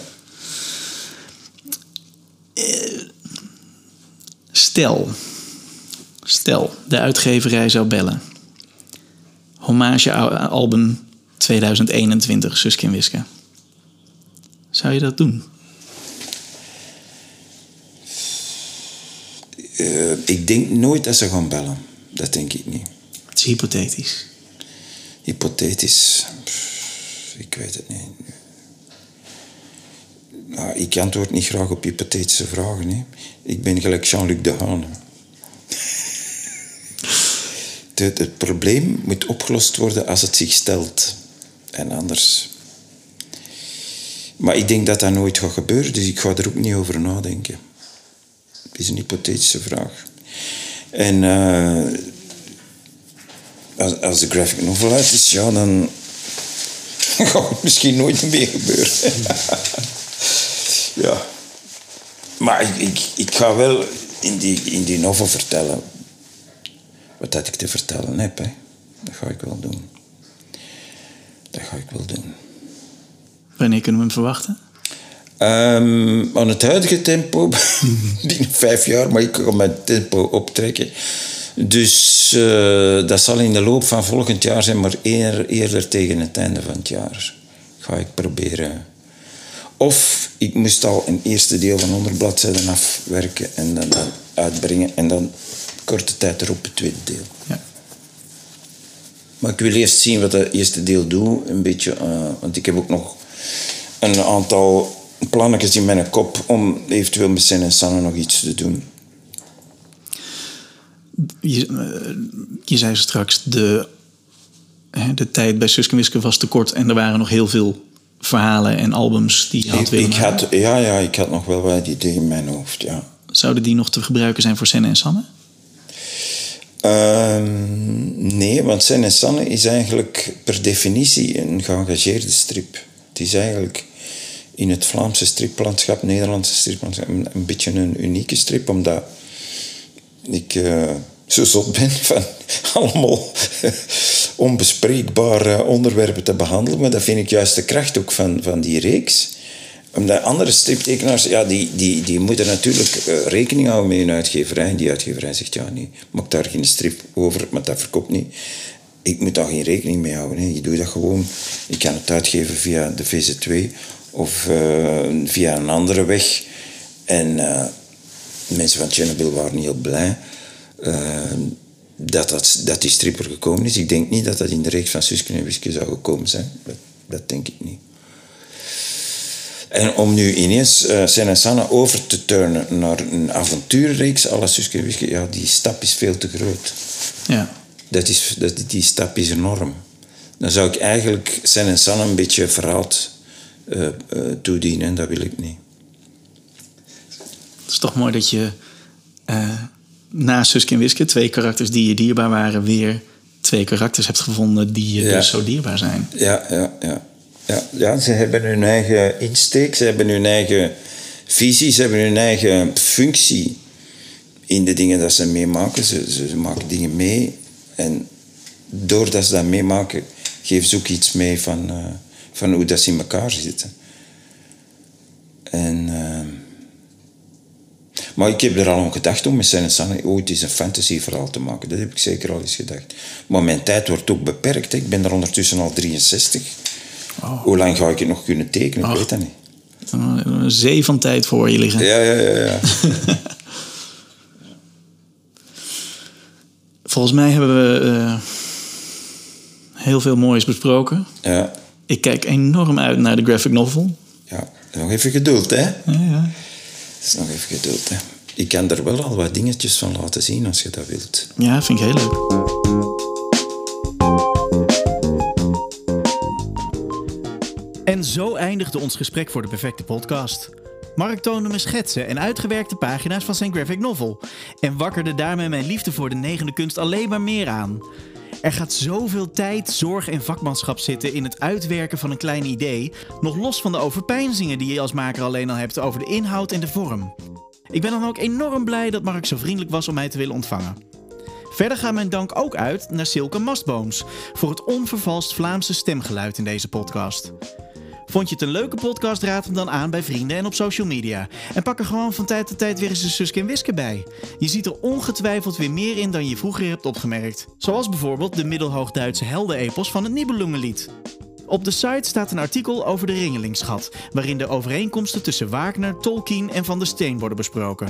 Stel, stel, de uitgeverij zou bellen. Hommage-album 2021, Suske en Wiske. Zou je dat doen? Eh, ik denk nooit dat ze gaan bellen. Dat denk ik niet. Het is hypothetisch. Hypothetisch. Ik weet het niet. Nou, ik antwoord niet graag op hypothetische vragen. Hè. Ik ben gelijk Jean-Luc Dehaene. Het, het probleem moet opgelost worden als het zich stelt. En anders... Maar ik denk dat dat nooit gaat gebeuren, dus ik ga er ook niet over nadenken. Het is een hypothetische vraag. En eh, als, als de graphic novel uit is, ja, dan gaat het misschien nooit meer gebeuren. ja. Maar ik, ik, ik ga wel in die, in die novel vertellen wat dat ik te vertellen heb. Hè. Dat ga ik wel doen. Dat ga ik wel doen. Wanneer kunnen we hem verwachten? Ehm, aan het huidige tempo, binnen vijf jaar, maar ik ga mijn tempo optrekken. Dus eh, dat zal in de loop van volgend jaar zijn, maar eer, eerder tegen het einde van het jaar ga ik proberen. Of ik moest al een eerste deel van 100 bladzijden afwerken en dan, dan uitbrengen en dan korte tijd erop het tweede deel. Ja. Maar ik wil eerst zien wat dat eerste deel doet. Een beetje, eh, want ik heb ook nog een aantal plannetjes in mijn kop om eventueel met Sen en Sanne nog iets te doen. Je, eh, je zei straks, de, hè, de tijd bij Suske Wiske was te kort... en er waren nog heel veel verhalen en albums die je had Ik, willen ik had, ja, ja, ik had nog wel wat ideeën in mijn hoofd, ja. Zouden die nog te gebruiken zijn voor Senne en Sanne? Ehm, nee, want Sen en Sanne is eigenlijk per definitie een geëngageerde strip. Het is eigenlijk in het Vlaamse striplandschap, Nederlandse striplandschap, een, een beetje een unieke strip, omdat ik eh, zo zot ben van allemaal onbespreekbare onderwerpen te behandelen. Maar dat vind ik juist de kracht ook van, van die reeks. Omdat andere striptekenaars, ja, die, die, die moeten natuurlijk eh, rekening houden met hun uitgeverij. En die uitgeverij zegt, ja, nee, maak daar geen strip over, maar dat verkoopt niet. Ik moet daar geen rekening mee houden. Hè. Je doet dat gewoon. Ik kan het uitgeven via de VZ2 of eh, via een andere weg. En eh, mensen van Chernobyl waren heel blij eh, dat, dat, dat die strip er gekomen is. Ik denk niet dat dat in de reeks van Suske en Wiske zou gekomen zijn. Dat, dat denk ik niet. En om nu ineens uh, Sen en Sanne over te turnen naar een avonturenreeks à la Suske en Wiske, ja, die stap is veel te groot. Ja. Dat is, dat, die stap is enorm. Dan zou ik eigenlijk Sen en Sanne een beetje verhaald uh, uh, toedienen en dat wil ik niet. Het is toch mooi dat je uh, na Suske en Wiske, twee karakters die je dierbaar waren, weer twee karakters hebt gevonden die je ja. dus zo dierbaar zijn. Ja, ja, ja. Ja, ja, ze hebben hun eigen insteek, ze hebben hun eigen visie, ze hebben hun eigen functie in de dingen dat ze meemaken. Ze, ze, ze maken dingen mee en doordat ze dat meemaken, geven ze ook iets mee van, uh, van hoe dat ze in elkaar zitten. En, uh, maar ik heb er al aan gedacht om met Sen Sanne ooit eens een fantasyverhaal te maken. Dat heb ik zeker al eens gedacht. Maar mijn tijd wordt ook beperkt. Hè. Ik ben er ondertussen al 63. Oh. Hoe lang ga ik het nog kunnen tekenen? Ik weet dat niet. Een zee van tijd voor je liggen. Ja, ja, ja. ja. Volgens mij hebben we uh, heel veel moois besproken. Ja. Ik kijk enorm uit naar de graphic novel. Ja, nog even geduld, hè? Ja, ja. Het is nog even geduld, hè? Ik kan er wel al wat dingetjes van laten zien als je dat wilt. Ja, vind ik heel leuk. En zo eindigde ons gesprek voor de perfecte podcast. Mark toonde me schetsen en uitgewerkte pagina's van zijn graphic novel. En wakkerde daarmee mijn liefde voor de negende kunst alleen maar meer aan. Er gaat zoveel tijd, zorg en vakmanschap zitten in het uitwerken van een klein idee, nog los van de overpeinzingen die je als maker alleen al hebt over de inhoud en de vorm. Ik ben dan ook enorm blij dat Mark zo vriendelijk was om mij te willen ontvangen. Verder gaat mijn dank ook uit naar Silke Mastbooms voor het onvervalst Vlaamse stemgeluid in deze podcast. Vond je het een leuke podcast? Raad hem dan aan bij vrienden en op social media. En pak er gewoon van tijd tot tijd weer eens een Suske en Wiske bij. Je ziet er ongetwijfeld weer meer in dan je vroeger hebt opgemerkt. Zoals bijvoorbeeld de middelhoogduitse heldenepos van het Nibelungenlied. Op de site staat een artikel over de Ringelingschat, waarin de overeenkomsten tussen Wagner, Tolkien en Van der Steen worden besproken.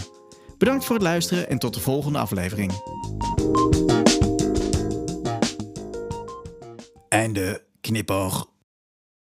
Bedankt voor het luisteren en tot de volgende aflevering. Einde knipoog.